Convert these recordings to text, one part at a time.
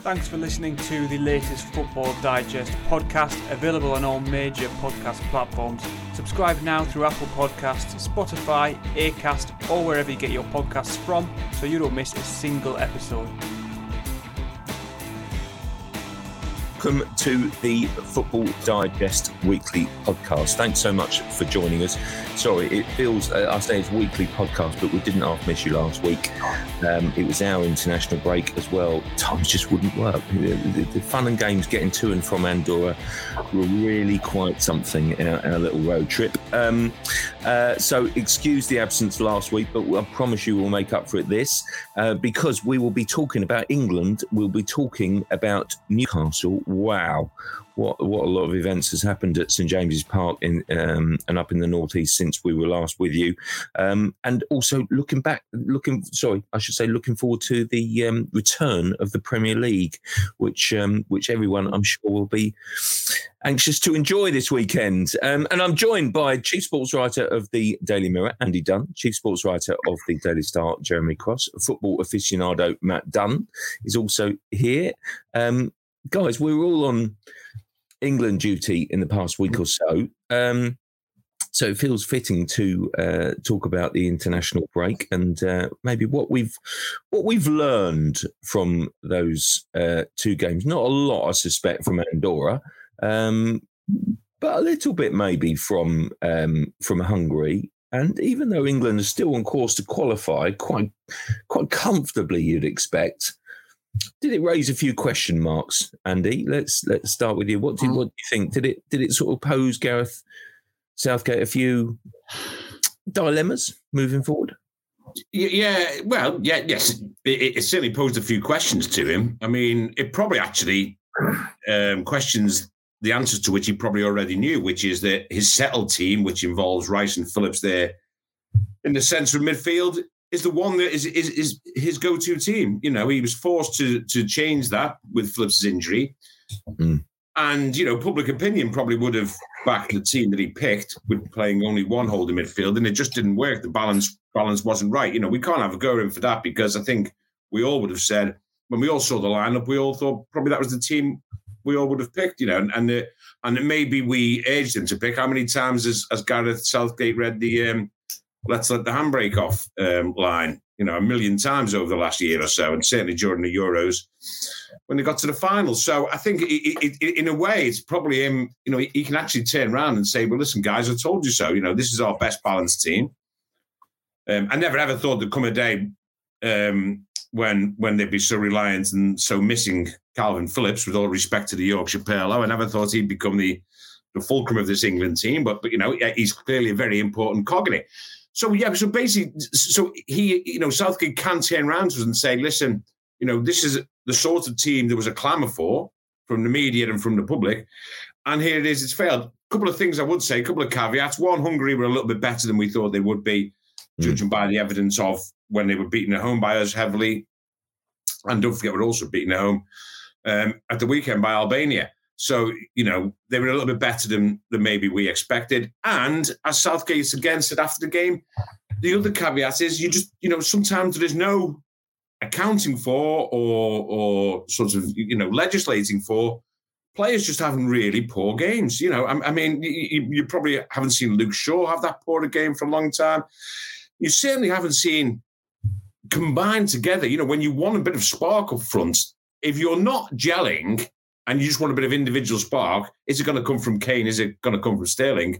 Thanks for listening to the latest Football Digest podcast, available on all major podcast platforms. Subscribe now through Apple Podcasts, Spotify, Acast, or wherever you get your podcasts from so you don't miss a single episode. Welcome to the Football Digest weekly podcast. Thanks so much for joining us. Sorry, it feels, uh, I say it's weekly podcast, but we didn't half miss you last week. Um, it was our international break as well. Times just wouldn't work. The, the, the, fun and games getting to and from Andorra were really quite something in our, our little road trip. Um, uh, so, excuse the absence last week, but I promise you we'll make up for it this uh, because we will be talking about England. We'll be talking about Newcastle wow, what what a lot of events has happened at St James's Park in um, and up in the northeast since we were last with you, um, and also looking back, looking sorry, I should say, looking forward to the um, return of the Premier League, which um, which everyone I'm sure will be anxious to enjoy this weekend. Um, and I'm joined by chief sports writer of the Daily Mirror, Andy Dunn, chief sports writer of the Daily Star, Jeremy Cross, football aficionado Matt Dunn is also here. Um, guys, we're all on England duty in the past week or so. Um, so it feels fitting to uh, talk about the international break and uh, maybe what we've what we've learned from those uh, two games. Not a lot, I suspect, from Andorra, um, but a little bit maybe from um, from Hungary. And even though England is still on course to qualify quite quite comfortably, you'd expect did it raise a few question marks, Andy? Let's let's start with you. What did mm. what do you think? Did it did it sort of pose Gareth Southgate a few dilemmas moving forward? Yeah, well, yeah, yes, it, it certainly posed a few questions to him. I mean, it probably actually um, questions the answers to which he probably already knew, which is that his settled team, which involves Rice and Phillips there in the centre of midfield, is the one that is, is, is his go-to team. You know, he was forced to to change that with Phillips' injury. Mm. And, you know, public opinion probably would have backed the team that he picked with playing only one holding midfield, and it just didn't work. The balance balance wasn't right. You know, we can't have a go in for that because I think we all would have said when we all saw the lineup, we all thought probably that was the team we all would have picked. You know, and and, the, and maybe we urged him to pick. How many times has, has Gareth Southgate read the um, let's let the handbrake off um, line, you know, a million times over the last year or so, and certainly during the Euros when they got to the final. So I think it, it, in a way, it's probably him, you know, he, can actually turn around and say, well, listen, guys, I told you so. You know, this is our best balanced team. Um, I never ever thought there'd come a day um, when when they'd be so reliant and so missing Calvin Phillips, with all respect to the Yorkshire Pirlo. I never thought he'd become the the fulcrum of this England team, but, but you know, he's clearly a very important cog in it. So yeah, so basically, so he, you know, Southgate can turn around to us and say, listen, you know, this is the sort of team there was a clamour for from the media and from the public, and here it is, it's failed. A couple of things I would say, a couple of caveats. One, Hungary were a little bit better than we thought they would be, mm. judging by the evidence of when they were beaten at home by us heavily, and don't forget we're also beaten at home um, at the weekend by Albania. So, you know, they were a little bit better than, than maybe we expected. And as Southgate again said after the game, the other caveat is you just, you know, sometimes there is no accounting for or or sort of, you know, legislating for players just having really poor games. You know, I, I mean, you, you, probably haven't seen Luke Shaw have that poor a game for a long time. You certainly haven't seen combined together, you know, when you want a bit of spark up front, if you're not gelling and you just want a bit of individual spark, is it going to come from Kane? Is it going to come from Sterling?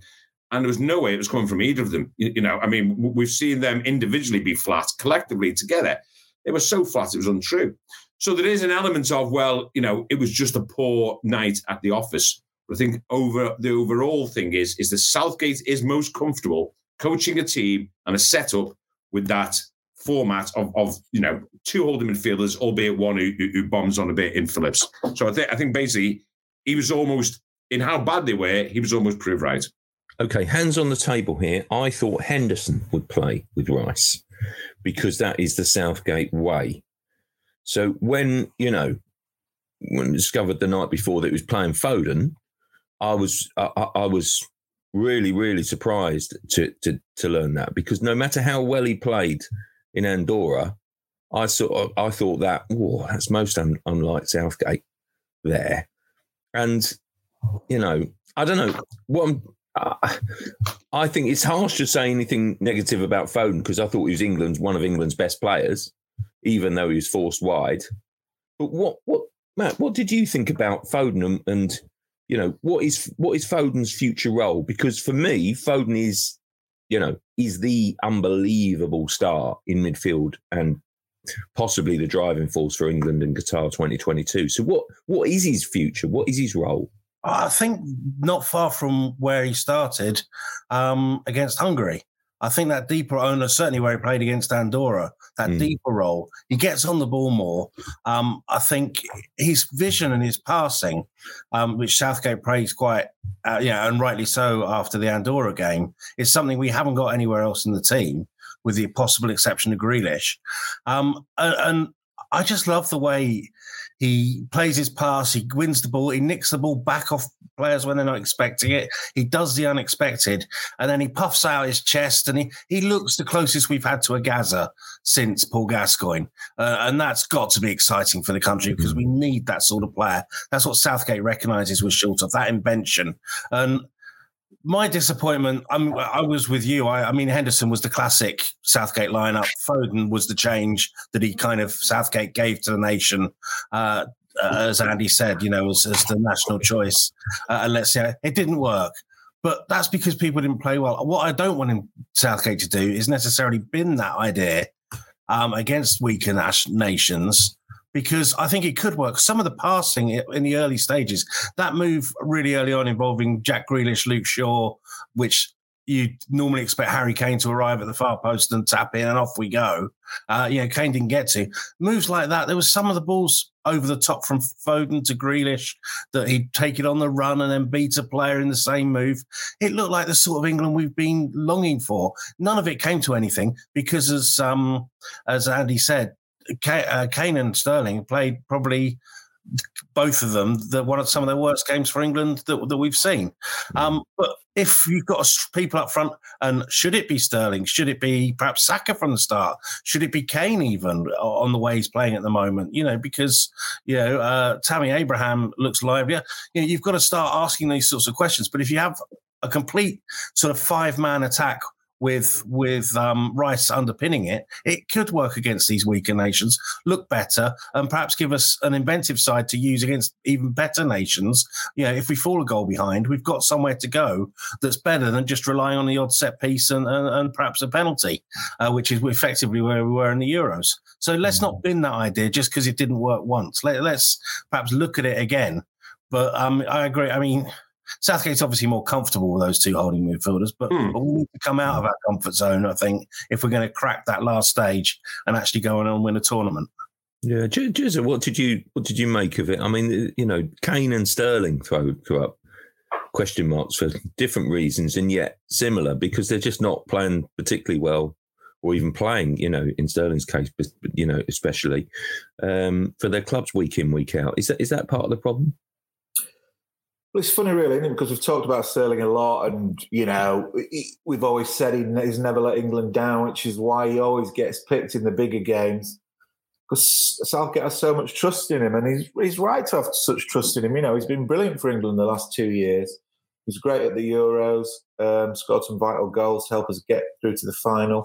And there was no way it was coming from either of them. You, you know, I mean, we've seen them individually be flat, collectively together. They were so flat, it was untrue. So there is an element of, well, you know, it was just a poor night at the office. But I think over the overall thing is, is that Southgate is most comfortable coaching a team and a setup with that format of, of you know two holding midfielders, albeit one who, who bombs on a bit in Phillips. So I think I think basically he was almost in how bad they were. He was almost proved right. Okay, hands on the table here. I thought Henderson would play with Rice because that is the Southgate way. So when you know when discovered the night before that he was playing Foden, I was I, I was really really surprised to, to to learn that because no matter how well he played in Andorra, I sort of I thought that oh that's most un, unlike Southgate there, and you know I don't know what I'm. I think it's harsh to say anything negative about Foden because I thought he was England's one of England's best players, even though he was forced wide. But what what Matt, what did you think about Foden and, and you know what is what is Foden's future role? Because for me, Foden is you know is the unbelievable star in midfield and possibly the driving force for England and Qatar 2022. So what what is his future? What is his role? I think not far from where he started um, against Hungary. I think that deeper owner, certainly where he played against Andorra, that mm. deeper role, he gets on the ball more. Um, I think his vision and his passing, um, which Southgate praised quite, uh, yeah, and rightly so after the Andorra game, is something we haven't got anywhere else in the team, with the possible exception of Grealish. Um, and, and I just love the way he plays his pass, he wins the ball, he nicks the ball back off players when they're not expecting it. He does the unexpected, and then he puffs out his chest, and he, he looks the closest we've had to a Gazza since Paul Gascoigne. Uh, and that's got to be exciting for the country because we need that sort of player. That's what Southgate recognises with short of that invention. And my disappointment, I'm, i was with you. I, I, mean, Henderson was the classic Southgate lineup. Foden was the change that he kind of Southgate gave to the nation. Uh, uh, as Andy said, you know, as, as the national choice. Uh, and let's say it didn't work. But that's because people didn't play well. What I don't want Southgate to do is necessarily bin that idea um, against weaker nations because I think it could work. Some of the passing in the early stages, that move really early on involving Jack Grealish, Luke Shaw, which you normally expect Harry Kane to arrive at the far post and tap in, and off we go. Uh, you know, Kane didn't get to moves like that. There was some of the balls over the top from Foden to Grealish that he'd take it on the run and then beat a player in the same move. It looked like the sort of England we've been longing for. None of it came to anything because, as um, as Andy said, Kane and Sterling played probably both of them the one of some of the worst games for England that, that we've seen. Hmm. Um, but if you've got people up front, and should it be Sterling? Should it be perhaps Saka from the start? Should it be Kane even on the way he's playing at the moment? You know, because you know uh, Tammy Abraham looks livelier. You know, you've got to start asking these sorts of questions. But if you have a complete sort of five man attack with with um, Rice underpinning it, it could work against these weaker nations, look better, and perhaps give us an inventive side to use against even better nations. You know, if we fall a goal behind, we've got somewhere to go that's better than just relying on the odd set piece and, and, and perhaps a penalty, uh, which is effectively where we were in the Euros. So let's not bin that idea just because it didn't work once. Let, let's perhaps look at it again. But um, I agree. I mean, Southgate's obviously more comfortable with those two holding midfielders, but, mm. but we need to come out of our comfort zone, I think, if we're going to crack that last stage and actually go on and win a tournament. Yeah, Jizza, what did you what did you make of it? I mean, you know, Kane and Sterling throw, throw up question marks for different reasons, and yet similar because they're just not playing particularly well, or even playing. You know, in Sterling's case, but you know, especially um, for their clubs week in week out. Is that is that part of the problem? Well, it's funny, really, because we've talked about Sterling a lot, and you know, we've always said he's never let England down, which is why he always gets picked in the bigger games. Because Southgate has so much trust in him, and he's he's right to have such trust in him. You know, he's been brilliant for England the last two years. He's great at the Euros, um, scored some vital goals to help us get through to the final.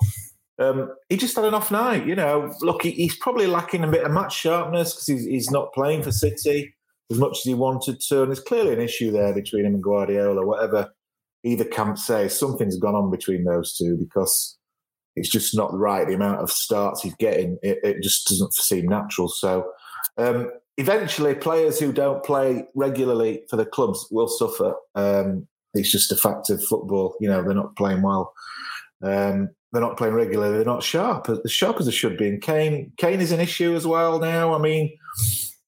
Um, he just had an off night, you know. Look, he, he's probably lacking a bit of match sharpness because he's, he's not playing for City as much as he wanted to. And there's clearly an issue there between him and Guardiola. Whatever either camp says, something's gone on between those two because it's just not right. The amount of starts he's getting, it, it just doesn't seem natural. So um, eventually, players who don't play regularly for the clubs will suffer. Um, it's just a fact of football. You know, they're not playing well. Um, they're not playing regularly. They're not sharp as sharp as they should be. And Kane, Kane is an issue as well now. I mean,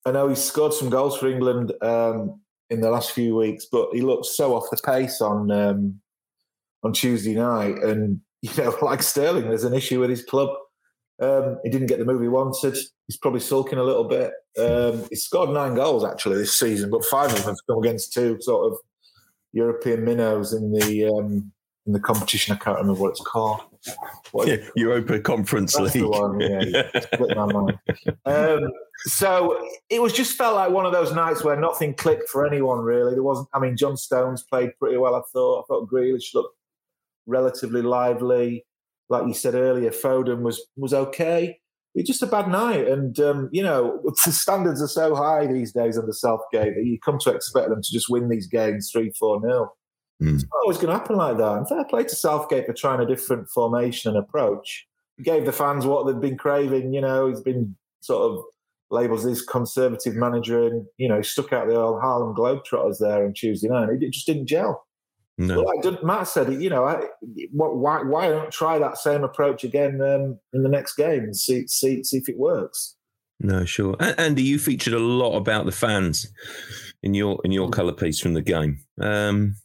I know he's scored some goals for England um, in the last few weeks, but he looked so off the pace on um, on Tuesday night. And you know, like Sterling, there's an issue with his club. Um, he didn't get the move he wanted. He's probably sulking a little bit. Um, he's scored nine goals actually this season, but five of them have come against two sort of European minnows in the um, in the competition. I can't remember what it's called. What yeah, Europa Conference League. One, yeah, my mind. Um, so it was just felt like one of those nights where nothing clicked for anyone really. There wasn't. I mean, John Stones played pretty well. I thought. I thought Grealish looked relatively lively. Like you said earlier, Foden was was okay. It's just a bad night, and um, you know the standards are so high these days under Southgate that you come to expect them to just win these games three, four nil. Mm. It's not always going to happen like that. And fair play to Southgate for trying a different formation and approach. He gave the fans what they've been craving. You know, he's been sort of labelled as this conservative manager, and you know, stuck out the old Harlem Globetrotters there on Tuesday night. It just didn't gel. No. Well, Matt said, you know, I, why why don't try that same approach again um, in the next game and see see see if it works. No, sure. Andy, you featured a lot about the fans in your in your colour piece from the game. Um,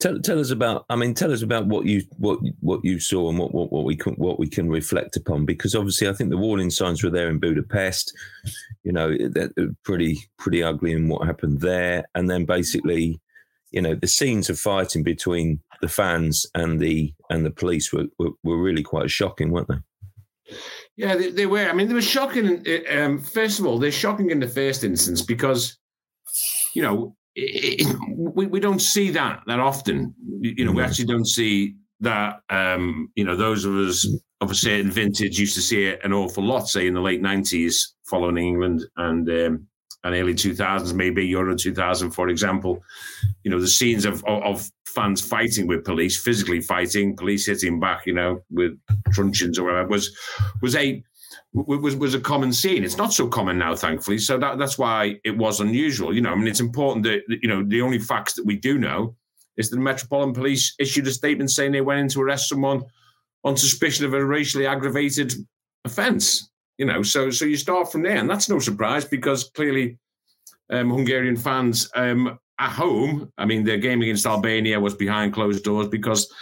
tell tell us about. I mean, tell us about what you what what you saw and what what, what we can what we can reflect upon. Because obviously, I think the warning signs were there in Budapest. You know, that pretty pretty ugly in what happened there, and then basically you know the scenes of fighting between the fans and the and the police were were, were really quite shocking, weren't they? Yeah, they, they were. I mean, they were shocking. Um, first of all, they're shocking in the first instance because you know it, it, we we don't see that that often. You know, we actually don't see that. Um, you know, those of us of a certain vintage used to see it an awful lot, say in the late nineties, following England and um, and early 2000s, maybe Euro 2000, for example. You know, the scenes of, of, of fans fighting with police, physically fighting, police hitting back, you know, with truncheons or whatever, was was a was was a common scene. It's not so common now, thankfully. So that, that's why it was unusual. You know, I mean, it's important that you know the only facts that we do know is that the Metropolitan Police issued a statement saying they went in to arrest someone on suspicion of a racially aggravated offence you know, so so you start from there, and that's no surprise because clearly um, Hungarian fans um, at home. I mean, the game against Albania was behind closed doors because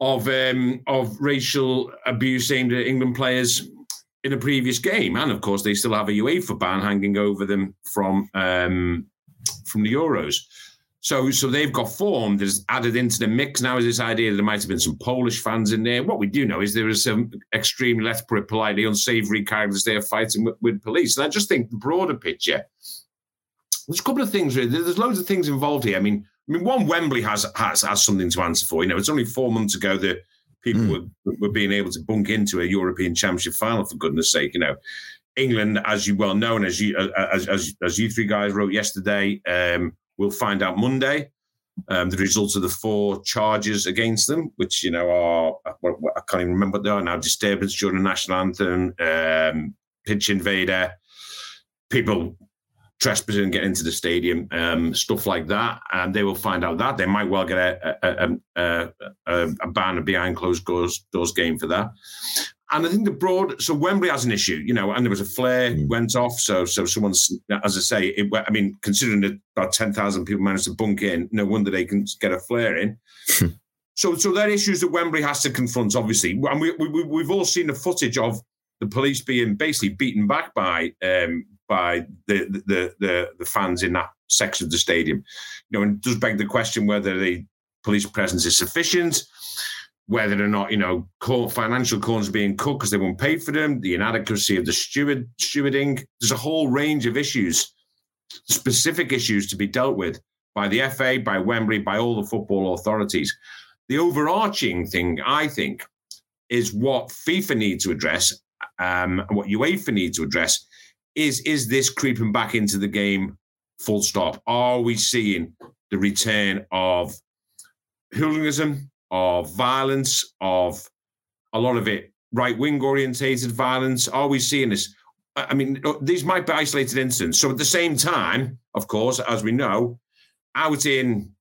of um, of racial abuse aimed at England players in a previous game, and of course they still have a UEFA ban hanging over them from um, from the Euros. So, so they've got formed. There's added into the mix now is this idea that there might have been some Polish fans in there. What we do know is there is some put it politely, unsavoury characters there fighting with, with police. And I just think the broader picture. There's a couple of things. Really. There's loads of things involved here. I mean, I mean, one Wembley has has has something to answer for. You know, it's only four months ago that people mm. were, were being able to bunk into a European Championship final. For goodness' sake, you know, England, as you well know, and as you as as, as you three guys wrote yesterday. Um, We'll find out Monday um, the results of the four charges against them, which you know are I can't even remember what they are now: disturbance during the national anthem, um, pitch invader, people trespassing and getting into the stadium, um, stuff like that. And they will find out that they might well get a a, a, a, a ban, of behind closed doors, doors game for that. And I think the broad, so Wembley has an issue, you know, and there was a flare mm. went off. So, so someone's, as I say, it, I mean, considering that about 10,000 people managed to bunk in, no wonder they can get a flare in. so, so there are issues that Wembley has to confront, obviously. And we, we, we've all seen the footage of the police being basically beaten back by um, by the, the, the, the fans in that section of the stadium. You know, and it does beg the question whether the police presence is sufficient whether or not you know financial corners being cut because they won't pay for them, the inadequacy of the steward stewarding. There's a whole range of issues, specific issues to be dealt with by the FA, by Wembley, by all the football authorities. The overarching thing, I think, is what FIFA needs to address, um, what UEFA needs to address, is is this creeping back into the game? Full stop. Are we seeing the return of hooliganism, of violence, of a lot of it right wing orientated violence? Are we seeing this? I mean, these might be isolated incidents. So at the same time, of course, as we know, out in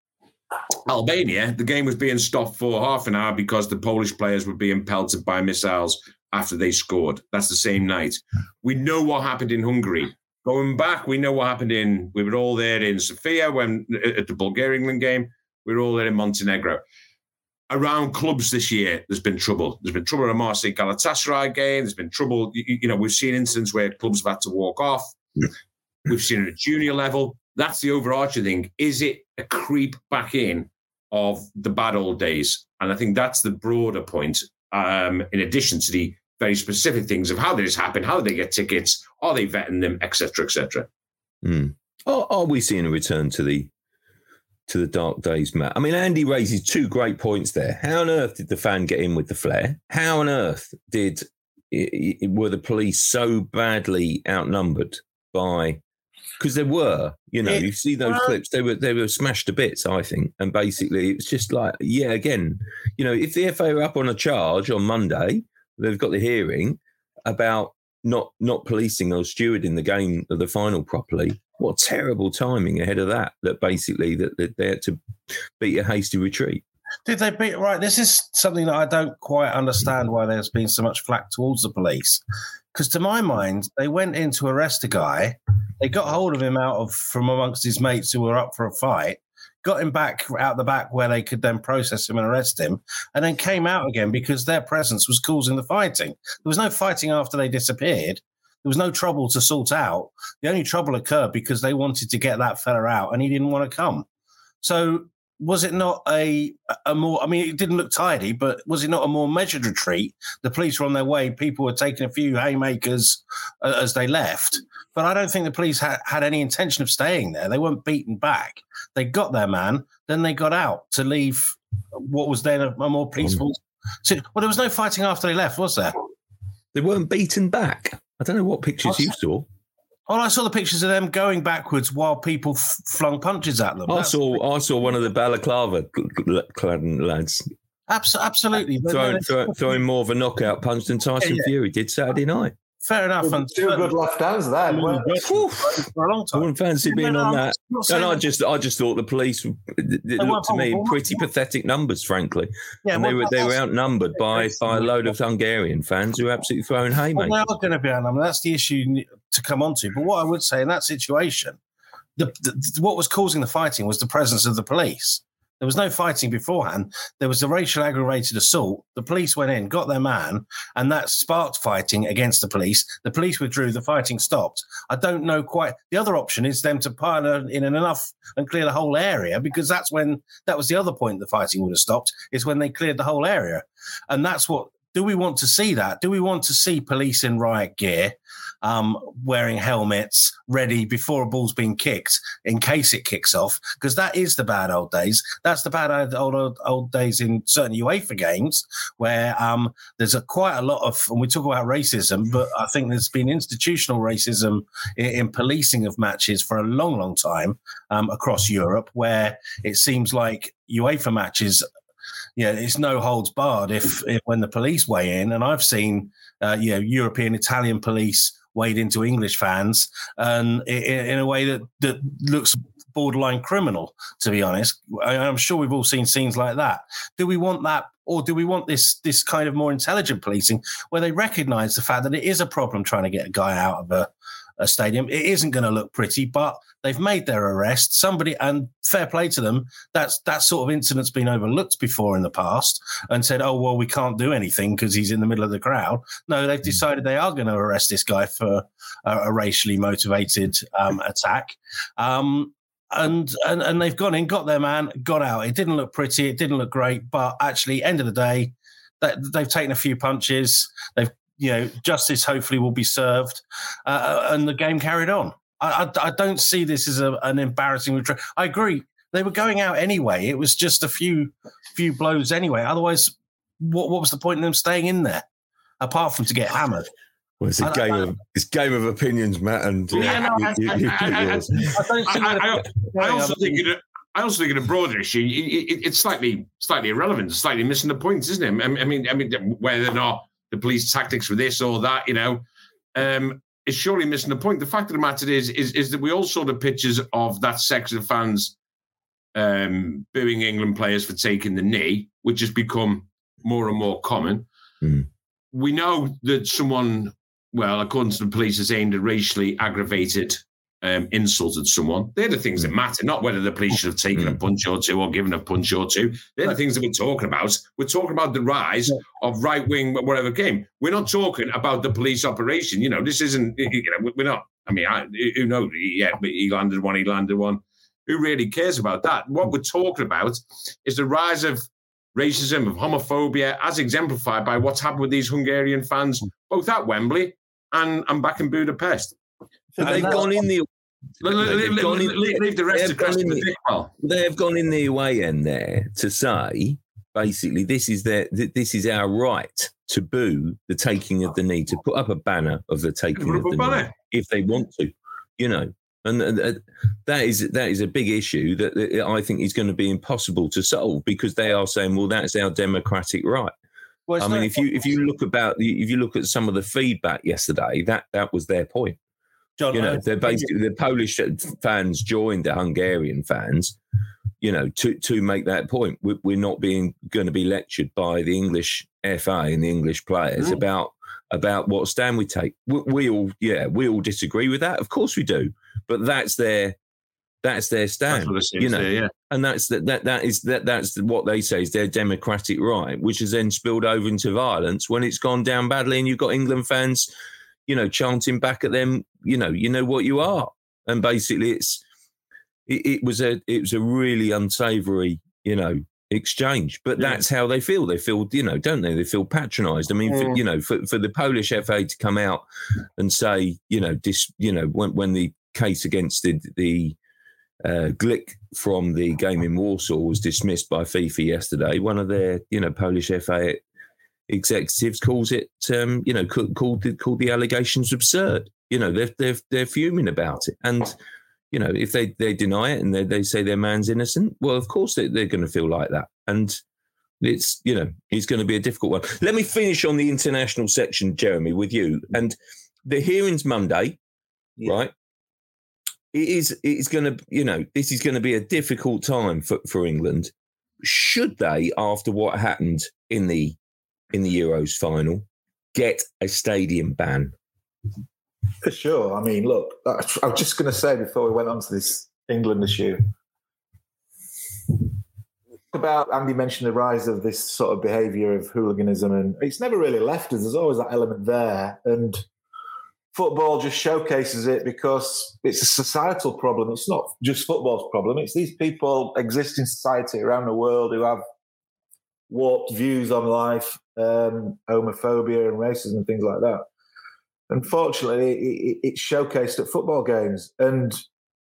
Albania, the game was being stopped for half an hour because the Polish players were being pelted by missiles after they scored. That's the same night. We know what happened in Hungary. Going back, we know what happened in. We were all there in Sofia when uh, at the Bulgaria England game. We were all there in Montenegro. Around clubs this year, there's been trouble. There's been trouble in a Marseille Galatasaray game. There's been trouble. You, you know, we've seen incidents where clubs have had to walk off. We've seen it at junior level. That's the overarching thing. Is it a creep back in of the bad old days? And I think that's the broader point. Um, in addition to the very specific things of how this happen, how they get tickets, are they vetting them, etc., etc. Mm. Are, are we seeing a return to the to the dark days, Matt? I mean, Andy raises two great points there. How on earth did the fan get in with the flare? How on earth did were the police so badly outnumbered by? Because there were, you know, it, you see those clips. They were they were smashed to bits, I think. And basically, it's just like, yeah, again, you know, if the FA are up on a charge on Monday, they've got the hearing about not not policing or stewarding the game of the final properly. What terrible timing ahead of that! That basically that, that they had to beat a hasty retreat. Did they beat right? This is something that I don't quite understand why there's been so much flack towards the police. Because to my mind, they went in to arrest a guy. They got hold of him out of from amongst his mates who were up for a fight got him back out the back where they could then process him and arrest him, and then came out again because their presence was causing the fighting. There was no fighting after they disappeared. There was no trouble to sort out. The only trouble occurred because they wanted to get that fella out and he didn't want to come. So was it not a a more? I mean, it didn't look tidy, but was it not a more measured retreat? The police were on their way. People were taking a few haymakers uh, as they left, but I don't think the police had, had any intention of staying there. They weren't beaten back. They got their man, then they got out to leave what was then a, a more peaceful. So, well, there was no fighting after they left, was there? They weren't beaten back. I don't know what pictures you saw. Oh, I saw the pictures of them going backwards while people f- flung punches at them. I That's saw, I saw one of the balaclava clad lads. absolutely, throwing, throwing, more of a knockout punch than Tyson yeah, yeah. Fury did Saturday night. Fair enough. And two good left hands there. For a long time. I wouldn't fancy being on that. And I just, I just thought the police. It looked to me pretty pathetic numbers, frankly. Yeah, and they were they were outnumbered by by a load of Hungarian fans who were absolutely throwing haymakers. Well, they are going to be outnumbered. That's the issue to come on to. But what I would say in that situation, the, the, what was causing the fighting was the presence of the police. There was no fighting beforehand. There was a racial aggravated assault. The police went in, got their man, and that sparked fighting against the police. The police withdrew. The fighting stopped. I don't know quite. The other option is them to pile in enough and clear the whole area because that's when that was the other point the fighting would have stopped is when they cleared the whole area, and that's what do we want to see that? Do we want to see police in riot gear, um, wearing helmets, ready before a ball's been kicked in case it kicks off? Because that is the bad old days. That's the bad old old, old days in certain UEFA games where um, there's a quite a lot of, and we talk about racism, but I think there's been institutional racism in, in policing of matches for a long, long time um, across Europe, where it seems like UEFA matches yeah, it's no holds barred if, if when the police weigh in, and I've seen uh, you know European Italian police wade into English fans and in, in a way that that looks borderline criminal. To be honest, I'm sure we've all seen scenes like that. Do we want that or do we want this this kind of more intelligent policing where they recognise the fact that it is a problem trying to get a guy out of a, a stadium? It isn't going to look pretty, but They've made their arrest. Somebody and fair play to them. That's that sort of incident's been overlooked before in the past and said, "Oh well, we can't do anything because he's in the middle of the crowd." No, they've hmm. decided they are going to arrest this guy for a, a racially motivated um, attack. Um, and, and and they've gone in, got their man, got out. It didn't look pretty, it didn't look great, but actually, end of the day, they've taken a few punches. They've you know justice hopefully will be served, uh, uh and the game carried on. I, I, I don't see this as a, an embarrassing retreat. I agree. They were going out anyway. It was just a few few blows anyway. Otherwise, what what was the point in them staying in there, apart from to get hammered? Well, it's a I, game I, of it's game of opinions, Matt. And yeah, no, I, also think it. I also think in a broader issue, it, it, it's slightly slightly irrelevant, slightly missing the point, isn't it? I mean, I mean, whether or not the police tactics for this or that, you know, um, is surely missing the point. The fact of the matter is, is, is that we all saw the pictures of that section of fans um, booing England players for taking the knee, which has become more and more common. Mm. We know that someone, well, according to the police, has aimed a racially aggravated um, insulted someone. They're the things that hmm. matter, not whether the police should have taken a hmm. punch or two or given a punch or two. They're the things that we're talking about. We're talking about the rise of right wing, whatever came. We're not talking about the police operation. You know, this isn't, you know, we're not. I mean, I, who knows? Yeah, but he landed one, he landed one. Who really cares about that? What we're talking about is the rise of racism, of homophobia, as exemplified by what's happened with these Hungarian fans, hmm. both at Wembley and, and back in Budapest. But they've gone in the Leave, They've gone in- leave- leave the rest they've of gone in in the dick pile. they've gone in the away end there to say basically this is their this is our right to boo the taking of the knee to put up a banner of the taking of the a knee banner. if they want to you know and uh, uh, that is that is a big issue that, that I think is going to be impossible to solve because they are saying well that's our democratic right Well, I mean if you if you look about if you look at some of the feedback yesterday that that was their point John, you know, they're basically the Polish fans joined the Hungarian fans, you know, to to make that point. We- We're not being going to be lectured by the English FA and the English players Mm. about about what stand we take. We, we all, yeah, we all disagree with that. Of course we do, but that's their that's their That's stand. what it you know, yeah. and that's that that that is that that's what they say is their democratic right, which has then spilled over into violence when it's gone down badly, and you've got England fans, you know, chanting back at them, you know, you know what you are, and basically it's it, it was a it was a really unsavoury, you know, exchange. But Yeah. that's how they feel. They feel, you know, don't they? They feel patronised. I mean, for, Mm. you know, for, for the Polish FA to come out and say, you know, this, you know, when when the case against the the uh, Glik from the game in Warsaw was dismissed by FIFA yesterday. One of their, you know, Polish FA executives calls it, um, you know, called the, called the allegations absurd. You know, they're they're they're fuming about it, and you know, if they they deny it and they, they say their man's innocent, well, of course they, they're going to feel like that, and it's you know, it's going to be a difficult one. Let me finish on the international section, Jeremy, with you, and the hearings Monday, Yeah. right? it is it's going to you know this is going to be a difficult time for, for England. Should they, after what happened in the in the Euros final, get a stadium ban? For sure. I mean, look, I was just going to say before we went on to this England issue about Andy mentioned the rise of this sort of behaviour of hooliganism, and it's never really left us. There's always that element there, and football just showcases it because it's a societal problem. It's not just football's problem. It's these people exist in society around the world who have warped views on life, um, homophobia and racism and things like that. Unfortunately, it, it, it's showcased at football games, and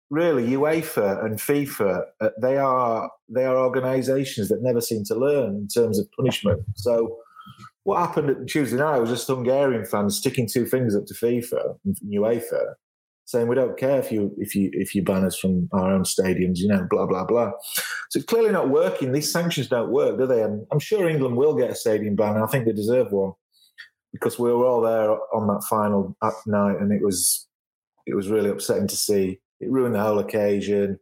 really UEFA and FIFA uh, they are they are organisations that never seem to learn in terms of punishment. So. What happened at Tuesday night was just Hungarian fans sticking two fingers up to FIFA and UEFA, saying we don't care if you if you if you ban us from our own stadiums, you know, blah blah blah. So it's clearly not working. These sanctions don't work, do they? And I'm sure England will get a stadium ban. And I think they deserve one because we were all there on that final night, and it was it was really upsetting to see. It ruined the whole occasion.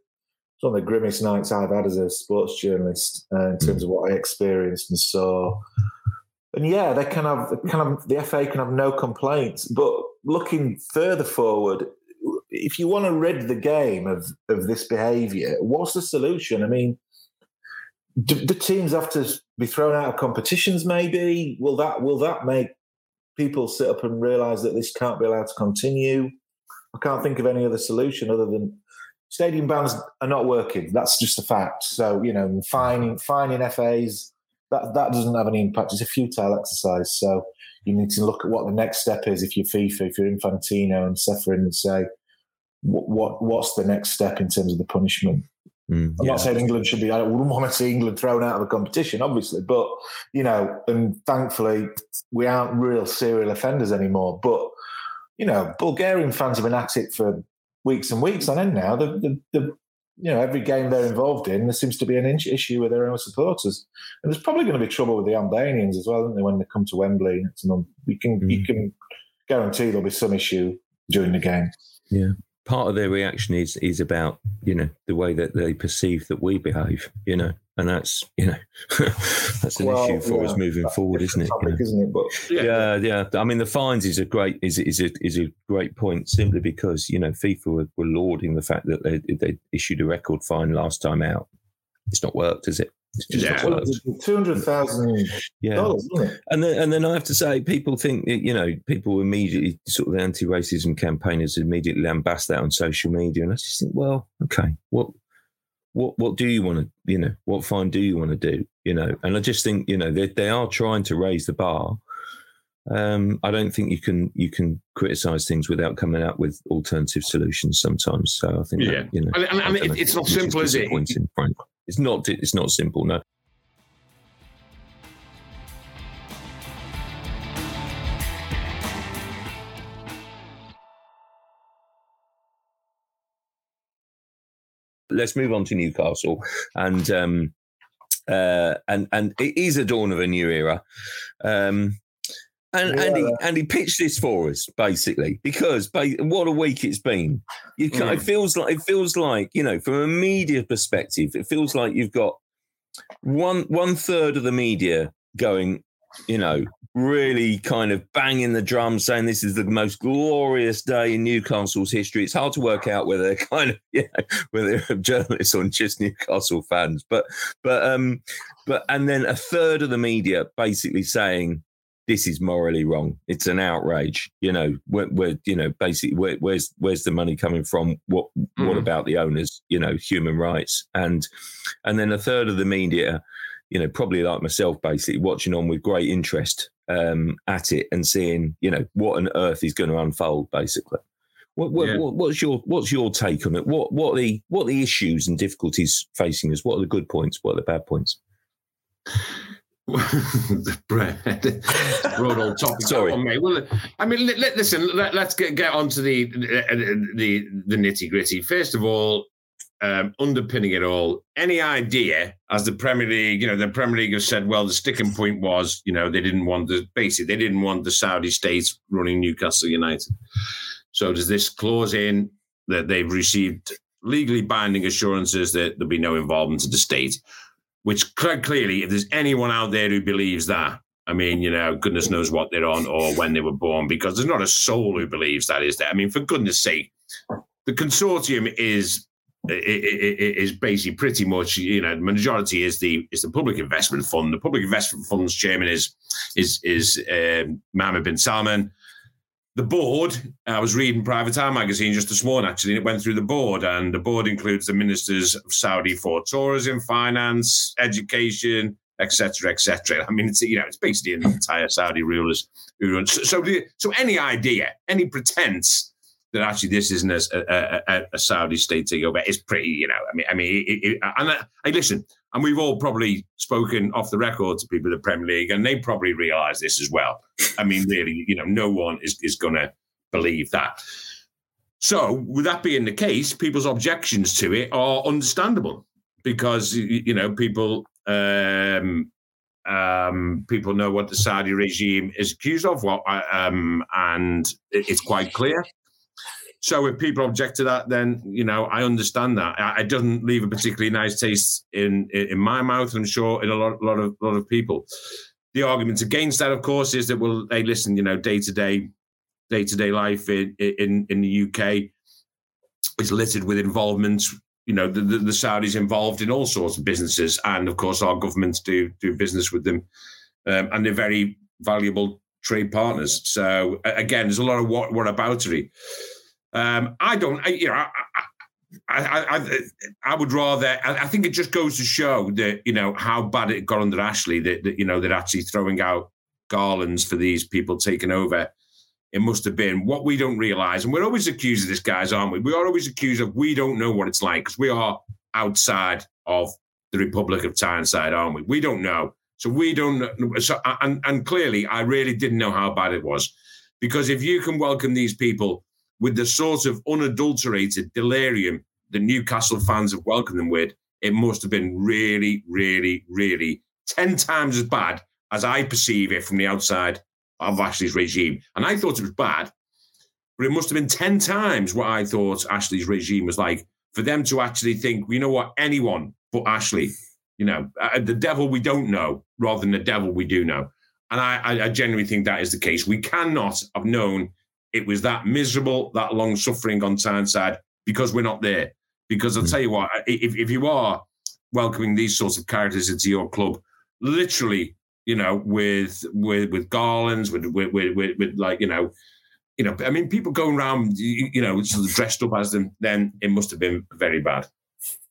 It's one of the grimmest nights I've had as a sports journalist uh, in terms of what I experienced and saw. And yeah, they can have kind of the FA can have no complaints. But looking further forward, if you want to rid the game of of this behaviour, what's the solution? I mean, do the teams have to be thrown out of competitions? Maybe will that will that make people sit up and realise that this can't be allowed to continue? I can't think of any other solution other than stadium bans are not working. That's just a fact. So you know, fining fining FAs that that doesn't have any impact. It's a futile exercise. So you need to look at what the next step is if you're FIFA, if you're Infantino and Ceferin, and say what, what what's the next step in terms of the punishment. Mm, I'm yeah. not saying England should be. I wouldn't want to see England thrown out of a competition, obviously, but you know, and thankfully we aren't real serial offenders anymore. But you know, Bulgarian fans have been at it for weeks and weeks on end now. The, the, the you know, every game they're involved in, there seems to be an inch- issue with their own supporters, and there's probably going to be trouble with the Albanians as well, isn't there, when they come to Wembley next month? You can you Mm. can guarantee there'll be some issue during the game. Part of their reaction is is about you know the way that they perceive that we behave. You know, and that's you know that's an well, issue for yeah, us moving forward, isn't it? Topic, you know? Isn't it? But yeah. yeah, yeah. I mean, the fines is a great is is a is a great point simply because you know FIFA were, were lauding the fact that they they issued a record fine last time out. It's not worked, has it? Yeah. Well, two hundred thousand yeah. dollars, And then, and then I have to say, people think you know, people immediately sort of the anti-racism campaigners immediately lambast that on social media, and I just think, well, okay, what, what, what do you want to, you know, what fine do you want to do, you know? And I just think, you know, they they are trying to raise the bar. Um, I don't think you can you can criticize things without coming up with alternative solutions sometimes. So I think, yeah, that, you know, and, and, and it's not simple, is it? It's not. It's not simple. No. Let's move on to Newcastle, and um, uh, and and it is a dawn of a new era. Um, and, yeah. and, he, and he pitched this for us basically because what a week it's been. You can, mm. It feels like it feels like you know from a media perspective, it feels like you've got one one third of the media going, you know, really kind of banging the drum, saying this is the most glorious day in Newcastle's history. It's hard to work out whether they're kind of, yeah, whether they're journalists or just Newcastle fans. But, but, um, but, and then a third of the media basically saying this is morally wrong. It's an outrage. You know, where, where you know, basically, where, where's where's the money coming from? What mm. what about the owners? You know, human rights, and and then a third of the media, you know, probably like myself, basically watching on with great interest um, at it and seeing, you know, what on earth is going to unfold, basically. What, what, yeah. what, what's your what's your take on it? What what are the what are the issues and difficulties facing us? What are the good points? What are the bad points? Broad old topic. Sorry, on, mate. Well, I mean, listen. Let, us get get on to the the the nitty gritty. First of all, um, underpinning it all, any idea as the Premier League, you know, the Premier League has said, well, the sticking point was, you know, they didn't want the basically they didn't want the Saudi states running Newcastle United. So does this clause in that they've received legally binding assurances that there'll be no involvement of the state? Which clearly, if there's anyone out there who believes that, I mean, you know, goodness knows what they're on or when they were born, because there's not a soul who believes that, is there? I mean, for goodness sake, the consortium is is basically pretty much, you know, the majority is the is the public investment fund. The public investment fund's chairman is is is um, Mohammed bin Salman the board, I was reading Private Eye magazine just this morning, actually, and it went through the board, and the board includes the ministers of Saudi for tourism, finance, education, etc., etc. I mean, it's you know, it's basically an entire Saudi rulers who run. So, so, so any idea, any pretense that actually this isn't a, a, a, a Saudi state takeover is pretty, you know, I mean, I mean, it, it, and I, I listen, and we've all probably spoken off the record to people in the Premier League, and they probably realise this as well. I mean, really, you know, no one is, is going to believe that. So, with that being the case, people's objections to it are understandable because you know people um, um, people know what the Saudi regime is accused of, what um, and it's quite clear. So if people object to that, then you know I understand that. It doesn't leave a particularly nice taste in in my mouth. I'm sure in a lot, lot of lot of people. The argument against that, of course, is that well, they listen, you know, day to day, day to day life in in in the UK is littered with involvement. You know, the, the, the Saudis involved in all sorts of businesses, and of course, our governments do do business with them, um, and they're very valuable trade partners. So again, there's a lot of what what aboutery. Um, I don't, I, you know, I, I, I, I, would rather. I, think it just goes to show that you know how bad it got under Ashley. That, that you know they're actually throwing out garlands for these people taking over. It must have been what we don't realize, and we're always accused of this, guys, aren't we? We are always accused of we don't know what it's like because we are outside of the Republic of Tyneside, aren't we? We don't know, so we don't. So and and clearly, I really didn't know how bad it was, because if you can welcome these people with the sort of unadulterated delirium the Newcastle fans have welcomed them with, it must have been really, really, really 10 times as bad as I perceive it from the outside of Ashley's regime. And I thought it was bad but it must have been 10 times what I thought Ashley's regime was like for them to actually think, you know what, anyone but Ashley, you know, uh, the devil we don't know rather than the devil we do know. And I, I, I genuinely think that is the case. We cannot have known it was that miserable, that long suffering on Tyneside because we're not there. Because I'll hmm. tell you what, if, if you are welcoming these sorts of characters into your club, literally, you know, with with with garlands, with with with, with, with like you know, you know, I mean, people going around, you, you know, sort of dressed up as them, then it must have been very bad.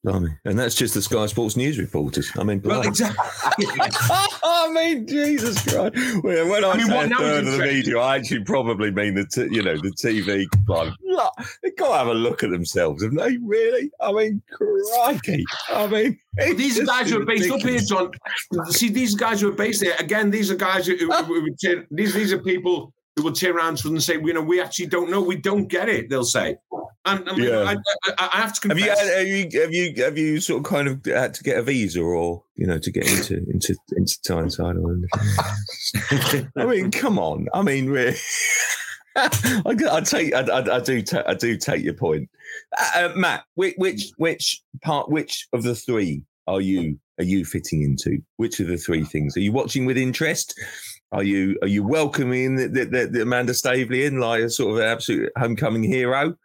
Blimey. And that's just the Sky Sports news reporters. I mean, well, exactly. I mean, Jesus Christ. When I, I mean, say third of the media, I actually probably mean the t- you know the TV club. They got to have a look at themselves, have they? Really? I mean, crikey. I mean, these guys who are based up here, John. See, these guys who are based there. Again, these are guys who, who, who, who these these are people who will turn around to them and say, you know, we actually don't know, we don't get it. They'll say, and, and yeah. I, I, I, have to confess. Have you, have you, have you, have you sort of kind of had to get a visa or you know to get into into into Tyneside or anything? I mean, come on. I mean, really. I, I take, I, I, I do, ta- I do take your point, uh, uh, Matt. Which, which, which part, which of the three are you are you fitting into? Which of the three things are you watching with interest? Are you are you welcoming the, the, the Amanda Staveley in like a sort of absolute homecoming hero?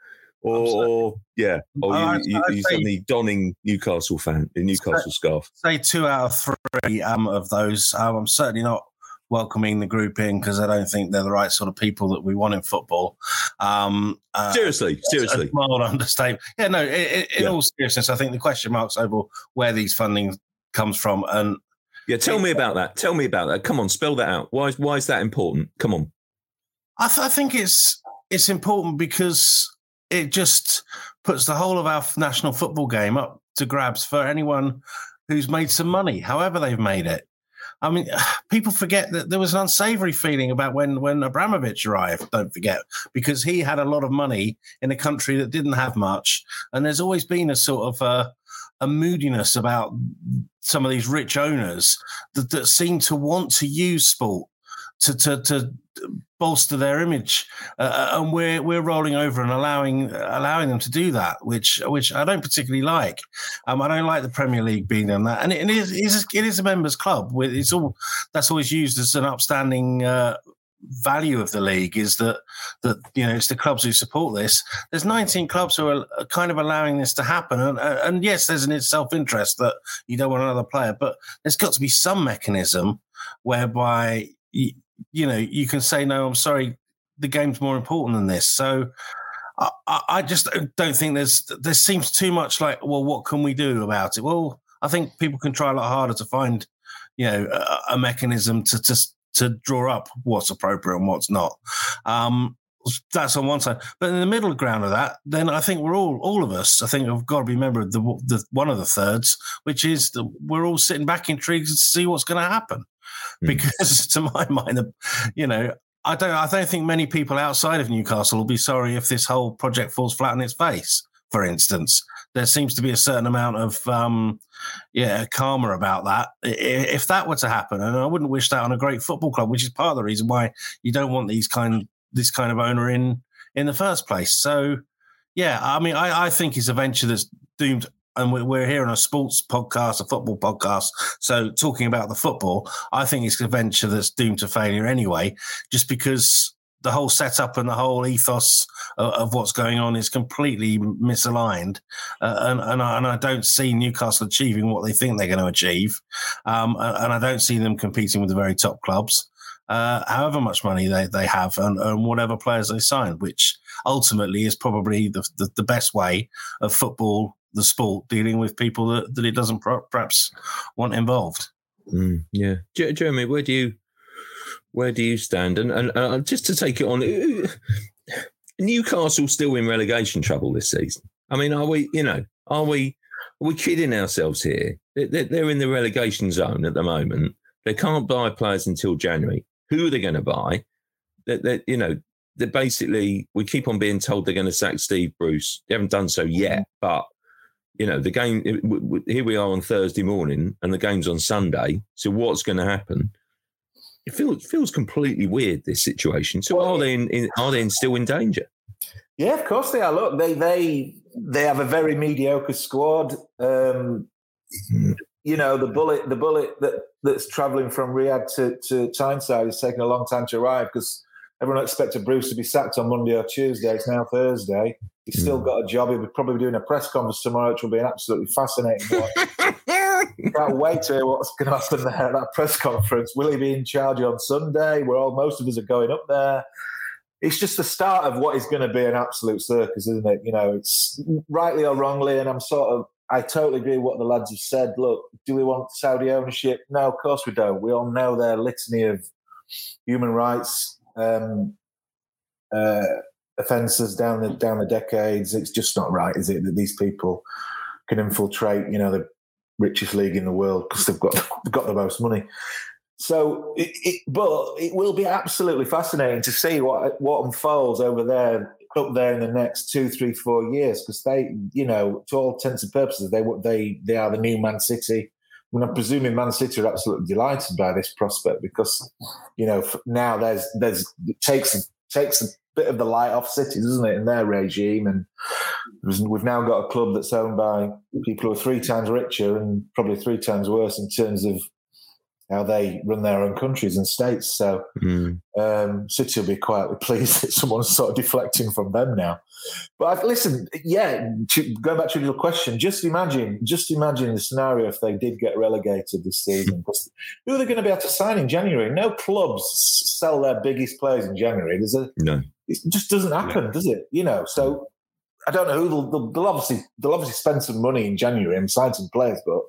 Or, or, yeah, or you, you, you suddenly donning Newcastle fan, the Newcastle scarf. Say two out of three um, of those. Um, I'm certainly not welcoming the group in because I don't think they're the right sort of people that we want in football. Um, uh, seriously, seriously, mild understatement. Yeah, no. in yeah. all seriousness, I think the question marks over where these funding comes from, and yeah, tell me about that. Tell me about that. Come on, spell that out. Why? Why is that important? Come on. I, th- I think it's it's important because it just puts the whole of our national football game up to grabs for anyone who's made some money, however they've made it. I mean, people forget that there was an unsavory feeling about when when Abramovich arrived. Don't forget, because he had a lot of money in a country that didn't have much, and there's always been a sort of uh, a moodiness about some of these rich owners that, that seem to want to use sport to to, to bolster their image, uh, uh, and we're we're rolling over and allowing allowing them to do that, which which I don't particularly like. Um, I don't like the Premier League being done that, and it, it is it is a members club. It's all that's always used as an upstanding. Uh, value of the league is that that you know it's the clubs who support this. There's 19 clubs who are kind of allowing this to happen, and, and yes, there's an self interest that you don't want another player, but there's got to be some mechanism whereby you, you know, you can say, no, I'm sorry, the game's more important than this. So I, I just don't think there's, there seems too much like, well, what can we do about it? Well, I think people can try a lot harder to find, you know, a, a mechanism to, to, to draw up what's appropriate and what's not. Um, that's on one side, but in the middle ground of that, then I think we're all, all of us, I think have got to be a member of the, the one of the thirds, which is the, we're all sitting back intrigued to see what's going to happen. Hmm. because to my mind, you know, I don't, I don't think many people outside of Newcastle will be sorry if this whole project falls flat on its face. For instance, there seems to be a certain amount of, um, yeah, karma about that. If that were to happen, and I wouldn't wish that on a great football club, which is part of the reason why you don't want these kind, this kind of owner in in the first place. So, yeah, I mean, I, I think it's a venture that's doomed and we're here on a sports podcast, a football podcast. So talking about the football, I think it's a venture that's doomed to failure anyway, just because the whole setup and the whole ethos of, of what's going on is completely misaligned, uh, and and I, and I, don't see Newcastle achieving what they think they're going to achieve, um, and I don't see them competing with the very top clubs. Uh, however much money they, they have and, and, whatever players they sign, which ultimately is probably the, the, the best way of football the sport dealing with people that, that it doesn't perhaps want involved. Mm, yeah, Jeremy, where do you where do you stand? And, and uh, just to take it on, Newcastle still in relegation trouble this season. I mean, are we? You know, are we? Are we kidding ourselves here? They're, in the relegation zone at the moment. They can't buy players until January. Who are they going to buy? That, that you know, they're basically we keep on being told they're going to sack Steve Bruce. They haven't done so yet, but you know, the game, here we are on Thursday morning and the game's on Sunday. So what's going to happen? It feels, feels completely weird, this situation. So are they in, in, are they in still in danger? Yeah, of course they are. Look, they they they have a very mediocre squad. Um, you know, the bullet the bullet that that's travelling from Riyadh to to Tyneside is taking a long time to arrive because everyone expected Bruce to be sacked on Monday or Tuesday. It's now Thursday. He's still Mm. got a job. He'll be probably doing a press conference tomorrow, which will be an absolutely fascinating one. Can't wait to hear what's going to happen there at that press conference. Will he be in charge on Sunday? Where all most of us are going up there. It's just the start of what is going to be an absolute circus, isn't it? You know, it's rightly or wrongly, and I'm sort of. I totally agree with what the lads have said. Look, do we want Saudi ownership? No, of course we don't. We all know their litany of human rights um, uh, offences down the down the decades. It's just not right, is it, that these people can infiltrate, you know, the richest league in the world because they've got got the most money. So, it, it, but it will be absolutely fascinating to see what what unfolds over there, up there in the next two, three, four years, because they, you know, to all intents and purposes, they they they are the new Man City. Mean, I'm presuming Man City are absolutely delighted by this prospect because, you know, now there's there's it takes takes bit of the light off cities, doesn't it, in their regime, and we've now got a club that's owned by people who are three times richer and probably three times worse in terms of how they run their own countries and states. So Mm. um, City will be quietly pleased that someone's sort of deflecting from them now. But I've, listen, yeah, to, going back to your question, just imagine, just imagine the scenario if they did get relegated this season. who are they going to be able to sign in January? No clubs sell their biggest players in January. There's a, No. It just doesn't happen, does it? You know, so I don't know who they'll, they'll, they'll obviously they'll obviously spend some money in January and sign some players, but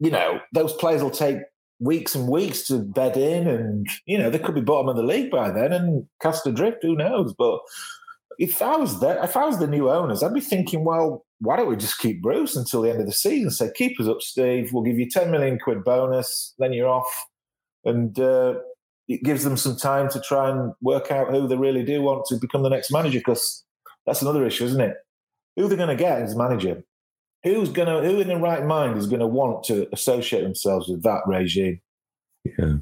you know those players will take weeks and weeks to bed in, and you know they could be bottom of the league by then and cast adrift. Who knows? But if I was there, if I was the new owners, I'd be thinking, well, why don't we just keep Bruce until the end of the season? Say, keep us up, Steve. We'll give you ten million quid bonus, then you're off, and. Uh, it gives them some time to try and work out who they really do want to become the next manager because that's another issue, isn't it? Who they're going to get as manager? Who's going to who in the right mind is going to want to associate themselves with that regime? Yeah.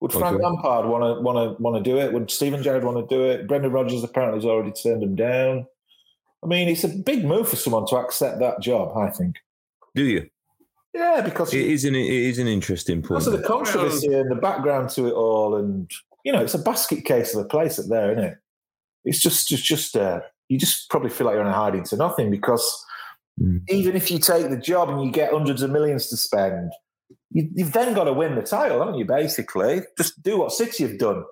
Would Frank Okay. Lampard want to want to want to do it? Would Steven Gerrard want to do it? Brendan Rodgers apparently has already turned him down. I mean, it's a big move for someone to accept that job. I think. Do you? Yeah, because It is an it is an interesting point. because of the controversy and the background to it all, and you know, it's a basket case of a place up there, isn't it? It's just, just, just, uh, you just probably feel like you're in a hiding to nothing because Mm. even if you take the job and you get hundreds of millions to spend, you, you've then got to win the title, haven't you? Basically, just do what City have done,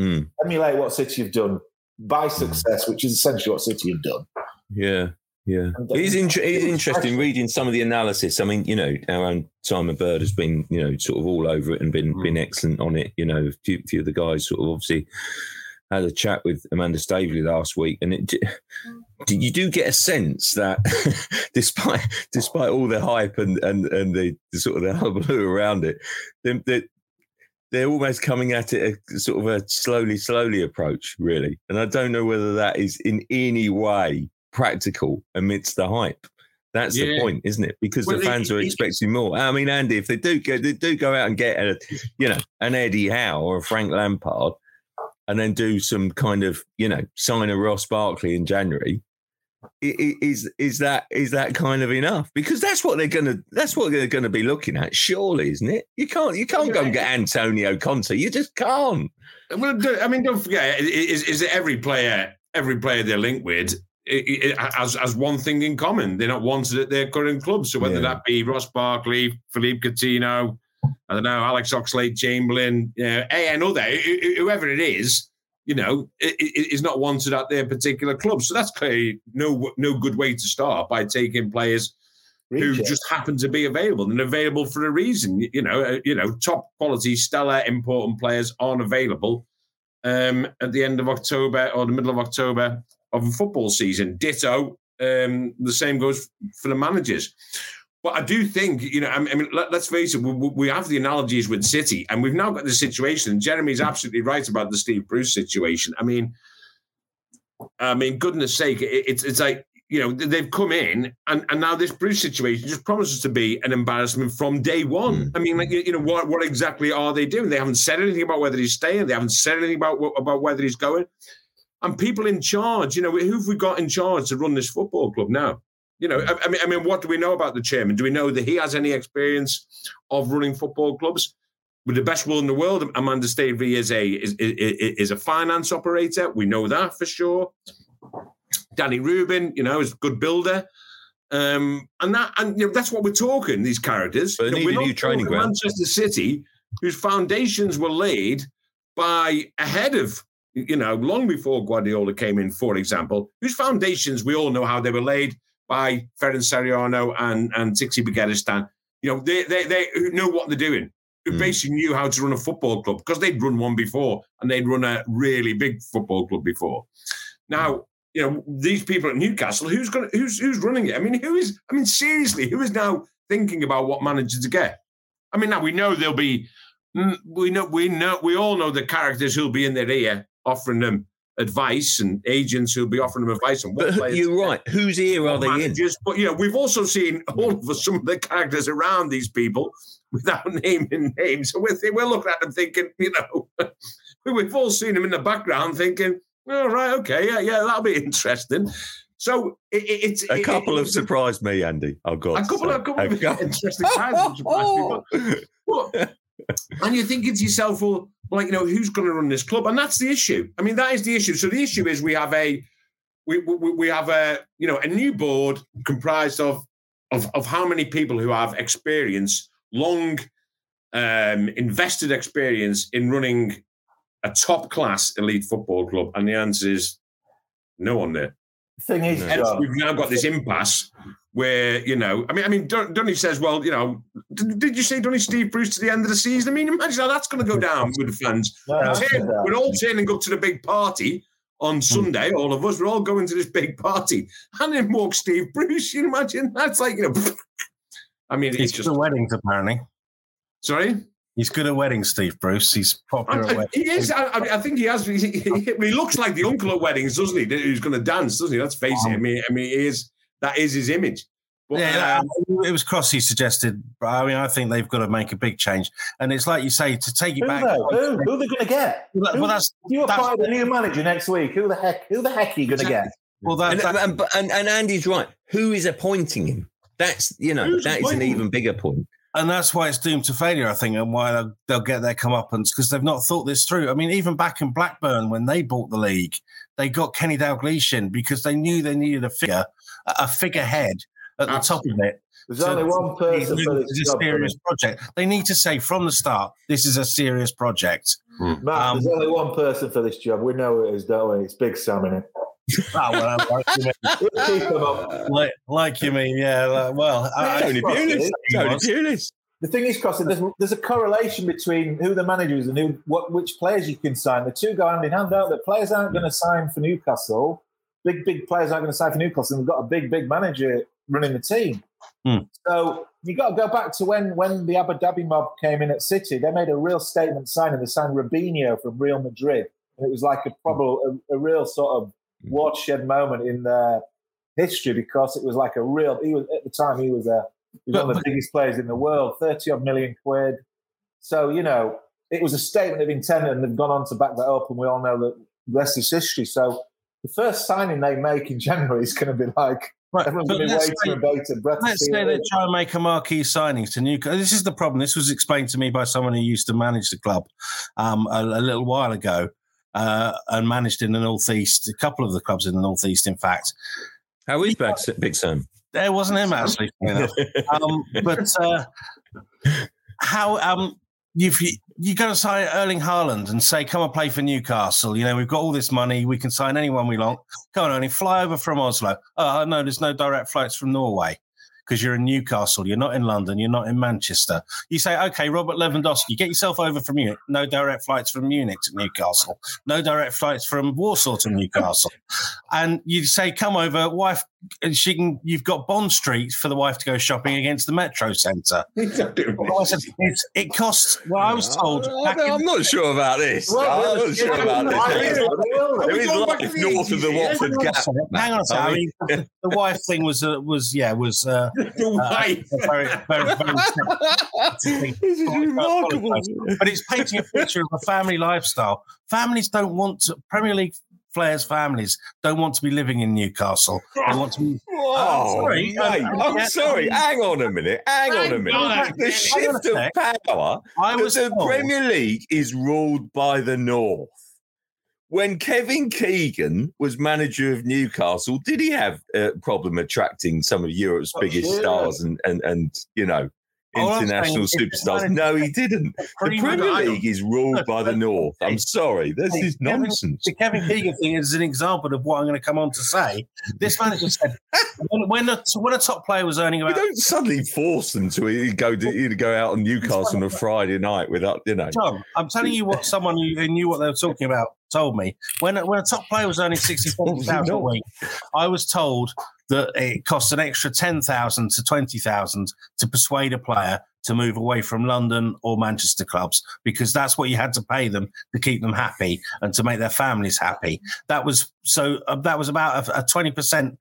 Mm. emulate what City have done, by success, which is essentially what City have done. Yeah, yeah. And It is, then- inter- it is interesting actually- reading some of the analysis. I mean, you know, our own Simon Bird has been, you know, sort of all over it and been Mm. been excellent on it. You know, a few, few of the guys sort of obviously had a chat with Amanda Staveley last week, and it do- you do get a sense that despite despite all the hype and and and the, the sort of the hullabaloo around it, they, they, they're almost coming at it a sort of a slowly slowly approach, really. And I don't know whether that is in any way practical amidst the hype. That's the point, isn't it? Because Well, the fans are expecting more. I mean, Andy, if they do go, they do go out and get a, you know, an Eddie Howe or a Frank Lampard, and then do some kind of, you know, sign a Ross Barkley in January. Is is that is that kind of enough? Because that's what they're gonna that's what they're gonna be looking at, surely, isn't it? You can't you can't go and get Antonio Conte. You just can't. Well, I mean, don't forget, is is every player, every player they're linked with i- i- has, has one thing in common. They're not wanted at their current club. So whether Yeah. that be Ross Barkley, Philippe Coutinho, I don't know, Alex Oxlade Chamberlain, you know, another, wh- wh- whoever it is, you know, is not wanted at their particular club. So that's clearly no no good way to start by taking players who just happen to be available and available for a reason. You know, uh, you know, top quality, stellar, important players aren't available um, at the end of October or the middle of October of a football season. Ditto. Um, the same goes for the managers. But I do think, you know, I mean, let, us face it, we, have the analogies with City, and we've now got the situation. Jeremy's absolutely right about the Steve Bruce situation. I mean, I mean, goodness sake, it, it's it's like you know they've come in, and, and now this Bruce situation just promises to be an embarrassment from day one. I mean, like you you know, what what exactly are they doing? They haven't said anything about whether he's staying. They haven't said anything about about whether he's going. And people in charge. You know, who've we got in charge to run this football club now? You know, I, I mean, I mean, what do we know about the chairman? Do we know that he has any experience of running football clubs? With the best will in the world, Amanda Staveley is a is, is, is a finance operator. We know that for sure. Danny Reuben, you know, is a good builder. Um, and that and you know, that's what we're talking, these characters. But they need a new training ground. Manchester City, whose foundations were laid by ahead of you know, long before Guardiola came in, for example, whose foundations we all know how they were laid by Ferran Soriano and, and Txiki Begiristain. You know, they, they, they know what they're doing, who Mm. basically knew how to run a football club because they'd run one before and they'd run a really big football club before. Now, you know, these people at Newcastle, who's going who's, who's running it? I mean, who is, I mean, seriously, who is now thinking about what manager to get? I mean, now we know there'll be, mm, we know, we know, we all know the characters who'll be in their ear offering them advice and agents who'll be offering them advice on what But players you're right. Whose ear are they in? managers. But you know, we've also seen all of us, some of the characters around these people without naming names. So we're, we're looking at them thinking, you know, we've all seen them in the background thinking, oh, right, okay, yeah, yeah, that'll be interesting. So it, it, it's A it- couple have surprised me, Andy. Oh, I've got a couple, say. a couple of interesting guys have surprised me. But- but- and you're thinking to yourself, well, like you know, who's going to run this club? And that's the issue. I mean, that is the issue. So the issue is we have a we we, we have a you know a new board comprised of of of how many people who have experience, long um, invested experience in running a top class elite football club, and the answer is no one there. Thing is, No. Hence, John, we've now got this impasse where you know, I mean, I mean, Dun- Dunny says, well, you know, did, did you say Dunny Steve Bruce to the end of the season? I mean, imagine how that's going to go down with the fans. No, no, Turn- no. We're all turning up to the big party on hmm. Sunday. All of us, we're all going to this big party, and then walks Steve Bruce. You imagine that's like, you know, I mean, He's it's just at weddings, apparently. sorry. He's good at weddings, Steve Bruce. He's popular I- I- weddings. he is. I, I think he has. He, he, he looks like the uncle at weddings, doesn't he? Who's going to dance, doesn't he? Let's face it. I mean, I mean, he is. That is his image. But, Yeah, um, it was Crossy suggested. but I mean, I think they've got to make a big change, and it's like you say to take it Who, back. though? who, who are they going to get? Well, Who- that's you that's- appoint a new manager next week, who the heck? Who the heck are you going to get? well, that, And, that- and, and, and Andy's right. Who is appointing him? That's you know that is an even bigger point. And that's why it's doomed to failure, I think, and why they'll, they'll get their comeuppance because they've not thought this through. I mean, even back in Blackburn when they bought the league, they got Kenny Dalglish in because they knew they needed a figure, a a figurehead at the top of it. There's So only one person for It's this a job. serious project. They need to say from the start, this is a serious project. Matt, Um, there's only one person for this job. We know it is, don't we? It's Big Sam, innit? Oh, well, like you mean, We'll keep him up. like, like you mean, yeah. like, well, I, Tony I, Pulis. Tony was. Pulis. The thing is, Costa, there's, there's a correlation between who the manager is and who, what, which players you can sign. The two go hand in hand, don't they? Players aren't going to sign for Newcastle. Big, big players aren't going to sign for Newcastle. And we've got a big, big manager running the team. Hmm. So you got to go back to when when the Abu Dhabi mob came in at City. They made a real statement signing. They signed Robinho from Real Madrid. And it was like a probably a, a real sort of watershed moment in their history because it was like a real. He was at the time he was a he was one of the biggest players in the world, thirty odd million quid. So you know it was a statement of intent, and they've gone on to back that up, and we all know that the rest is history. So the first signing they make in January is going to be like Right, everyone's but going to be let's waiting say- with bated breath. to Let's say they try and make a marquee signing to Newcastle. This is the problem. This was explained to me by someone who used to manage the club um, a, a little while ago uh, and managed in the Northeast, a couple of the clubs in the Northeast, in fact. How is Big, Big Sam? There wasn't him, actually. um, but uh, how um, you've, you go to sign Erling Haaland and say, come and play for Newcastle. You know, we've got all this money. We can sign anyone we want. Come on, Erling, fly over from Oslo. Oh, no, there's no direct flights from Norway because you're in Newcastle. You're not in London. You're not in Manchester. You say, okay, Robert Lewandowski, get yourself over from Munich. No direct flights from Munich to Newcastle. No direct flights from Warsaw to Newcastle. and you say, come over, wife. And she can. You've got Bond Street for the wife to go shopping against the Metro Centre. Well, I said, it's, it costs. Well, I was told. I, am not sure about this. Well, I'm not sure about this. There is life north of the Watford Hang on a Gap. Hang on a second. I mean, the, wife thing was uh, was yeah was uh, The wife. very very very. This is remarkable. but it's painting a picture of a family lifestyle. Families don't want to, Premier League players' families don't want to be living in Newcastle. They want to be. Oh, sorry. mate, Um, I'm yeah, sorry. Hang on a minute. Hang on a minute. on. The shift of power. I was the told- Premier League is ruled by the North. When Kevin Keegan was manager of Newcastle, did he have a problem attracting some of Europe's Oh, biggest sure. stars and, and, and you know, international is superstars? No, he didn't. The Premier Premier League- is ruled by the North. I'm sorry. This Hey, is nonsense. The Kevin Keegan thing is an example of what I'm going to come on to say. This manager said when, when, a, when a top player was earning You about don't suddenly force them to go to, go out on Newcastle on a Friday night without, you know. Tom, I'm telling you what someone who knew what they were talking about told me. When when a top player was earning sixty seven thousand a week, I was told that it costs an extra ten thousand to twenty thousand to persuade a player to move away from London or Manchester clubs because that's what you had to pay them to keep them happy and to make their families happy. That was so uh, that was about a twenty percent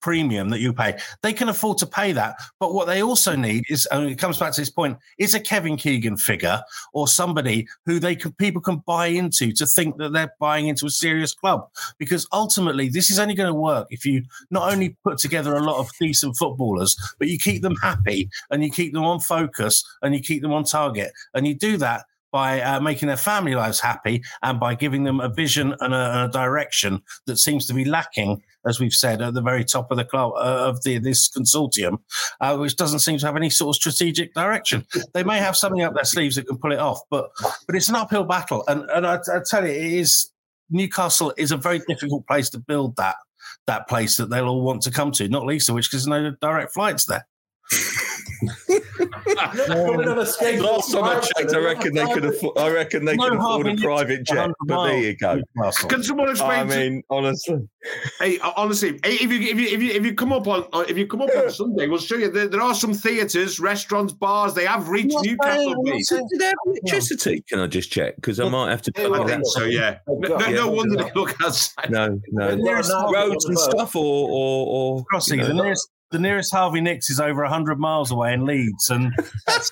premium that you pay. They can afford to pay that, but what they also need is, and it comes back to this point, is a Kevin Keegan figure or somebody who they can people can buy into to think that they're buying into a serious club. Because ultimately, this is only going to work if you not only put together a lot of decent footballers, but you keep them happy and you keep them on focus and you keep them on target, and you do that by uh, making their family lives happy and by giving them a vision and a, and a direction that seems to be lacking, as we've said at the very top of the club uh, of the, this consortium, uh, which doesn't seem to have any sort of strategic direction. They may have something up their sleeves that can pull it off, but but it's an uphill battle. And and I, I tell you, it is Newcastle is a very difficult place to build that that place that they'll all want to come to. Not least of which because there's no direct flights there. Coming on a schedule Last time I checked, I reckon they could afford. I reckon they No could afford a private jet. But there you go. Can someone explain? I to- mean, honestly, Hey, honestly, hey, if you if you if you if you come up on uh, if you come up on Sunday, we'll show you. There, there are some theatres, restaurants, bars. They have reached I'm Newcastle saying- I'm not Beach. saying- do they have electricity? Can I just check? Because I might have to Yeah, plug well, that. think So yeah, no, no, Yeah. no wonder they look outside. No, no. They've got a night Roads and stuff, or or, or crossing. you know, nearest the nearest Harvey Nicks is over hundred miles away in Leeds, and that's,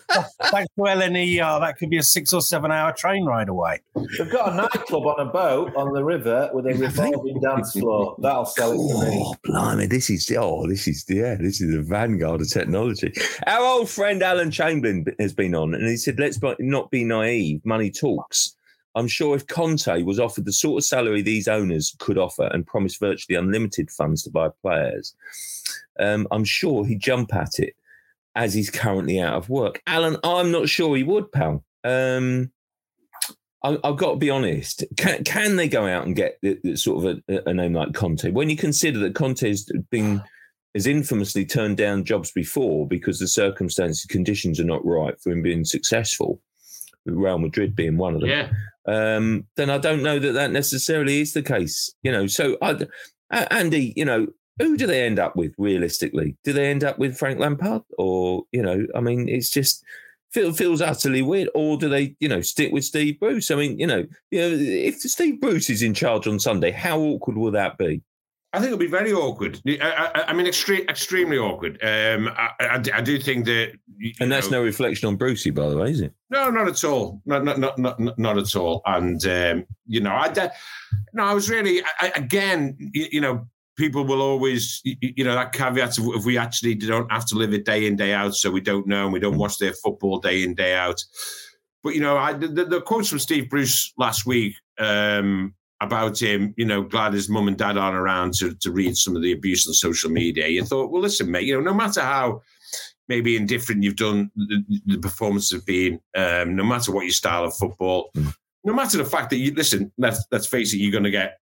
thanks to LNER, that could be a six or seven hour train ride away. They've got a nightclub on a boat on the river with a revolving dance floor. That'll sell it to me. Oh, blimey, this is oh, this is yeah, this is the vanguard of technology. Our old friend Alan Chamberlain has been on, and he said, "Let's not be naive. Money talks." I'm sure if Conte was offered the sort of salary these owners could offer and promised virtually unlimited funds to buy players, um, I'm sure he'd jump at it. As he's currently out of work, Alan, I'm not sure he would, pal. Um, I, I've got to be honest. Can, can they go out and get the, the sort of a, a name like Conte when you consider that Conte has been has infamously turned down jobs before because the circumstances conditions are not right for him being successful. Real Madrid being one of them. Yeah, Um, then I don't know that that necessarily is the case. You know, so I, Andy, you know, who do they end up with realistically? Do they end up with Frank Lampard, or you know, I mean, it's just feel, feels utterly weird. Or do they, you know, stick with Steve Bruce? I mean, you know, you know, if Steve Bruce is in charge on Sunday, how awkward will that be? I think it'll be very awkward. I, I, I mean, extreme, extremely awkward. Um, I, I, I do think that, And that's know- no reflection on Brucey, by the way, is it? No, not at all. Not not not not, not at all. And um, you know, I no, I was really again, you, you know, people will always, you, you know, that caveat of if we actually don't have to live it day in day out, so we don't know and we don't watch their football day in day out. But you know, I the, the, the quotes from Steve Bruce last week um, about him, you know, glad his mum and dad aren't around to to read some of the abuse on social media. You thought, well, listen, mate, you know, no matter how maybe indifferent you've done the, the performances have been, um, no matter what your style of football, Mm. no matter the fact that you listen, let's let's face it, you're going to get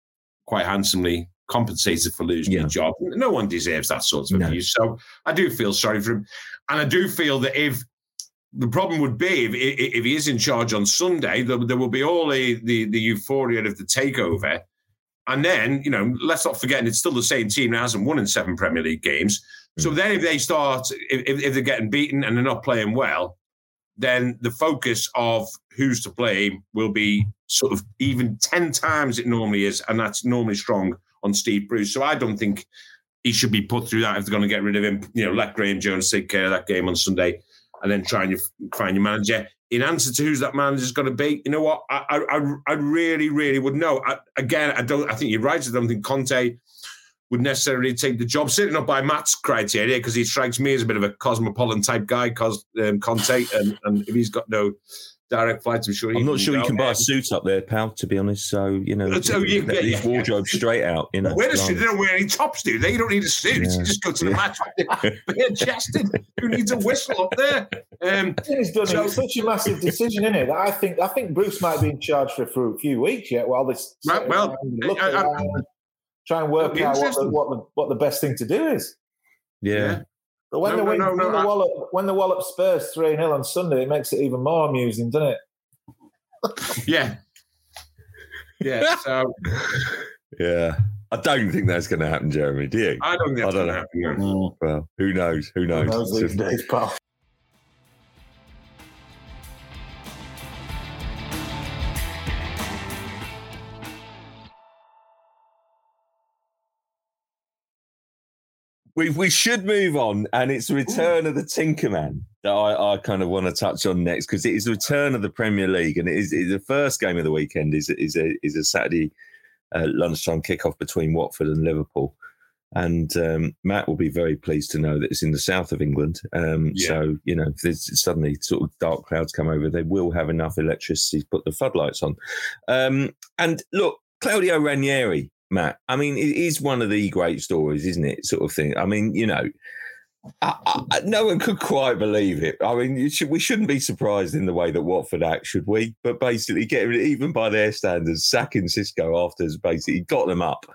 quite handsomely compensated for losing Yeah. your job. No one deserves that sort of No. abuse. So I do feel sorry for him, and I do feel that if the problem would be if, if he is in charge on Sunday, there, there will be all the, the the euphoria of the takeover. And then, you know, let's not forget, and it's still the same team that hasn't won in seven Premier League games. So mm. then, if they start, if, if they're getting beaten and they're not playing well, then the focus of who's to blame will be sort of even 10 times it normally is. And that's normally strong on Steve Bruce. So I don't think he should be put through that if they're going to get rid of him. You know, let Graeme Jones take care of that game on Sunday and then try and find your manager. in answer to who's that manager's going to be, you know what? I I, I really, really would know. I, again, I don't. I think you're right. I don't think Conte would necessarily take the job. Certainly not by Matt's criteria, because he strikes me as a bit of a cosmopolitan type guy, cos um, Conte, and, and if he's got no direct flights, I'm sure. I'm not sure you can buy a suit up there, pal. To be honest, so you know, So you- let these yeah. wardrobes straight out. You know, Wear a suit. blimey. They don't wear any tops, do they? You don't need a suit. Yeah. You just go to the Yeah. match bare chested. Who needs a whistle up there? Um, He's So- it. It's such a massive decision, isn't it? I think I think Bruce might be in charge for, for a few weeks yet while this Right, well, look I- I- around and try and work out what the, what the what the best thing to do is. yeah. But when No, they no, win, no, no, when, the I- Wallop, when the Wallop Spurs three 0 on Sunday, it makes it even more amusing, doesn't it? yeah. Yeah. So Yeah. I don't think that's going to happen, Jeremy. Do you? I don't think that's going to know. happen. no. Well, who knows? Who knows? Those It's these just- days, pal. We, we should move on, and it's the return of the Tinkerman that I, I kind of want to touch on next because it is the return of the Premier League, and it is, it is the first game of the weekend is is a is a Saturday uh, lunchtime kickoff between Watford and Liverpool. And um, Matt will be very pleased to know that it's in the south of England. Um, Yeah. So you know, if there's suddenly sort of dark clouds come over, they will have enough electricity to put the floodlights on. Um, and look, Claudio Ranieri, Matt. I mean, it is one of the great stories, isn't it? Sort of thing. I mean, you know, I, I, no one could quite believe it. I mean, you should, we shouldn't be surprised in the way that Watford act, should we? But basically, getting even by their standards, sacking Xisco after has basically got them up,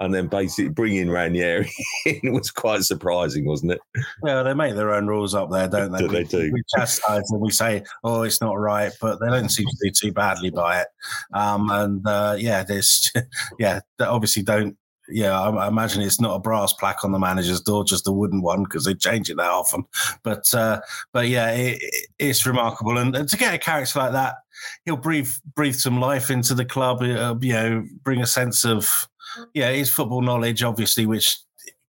and then basically bringing Ranieri in was quite surprising, wasn't it? Yeah, they make their own rules up there, don't they? Do they we, do? We chastise them. We say, "Oh, it's not right," but they don't seem to do too badly by it. Um, and uh, yeah, there's yeah, they obviously don't. Yeah, I, I imagine it's not a brass plaque on the manager's door, just a wooden one because they change it that often. But uh, but yeah, it, it- it's remarkable, and, and to get a character like that, he'll breathe breathe some life into the club. Uh, you know, bring a sense of yeah, his football knowledge, obviously, which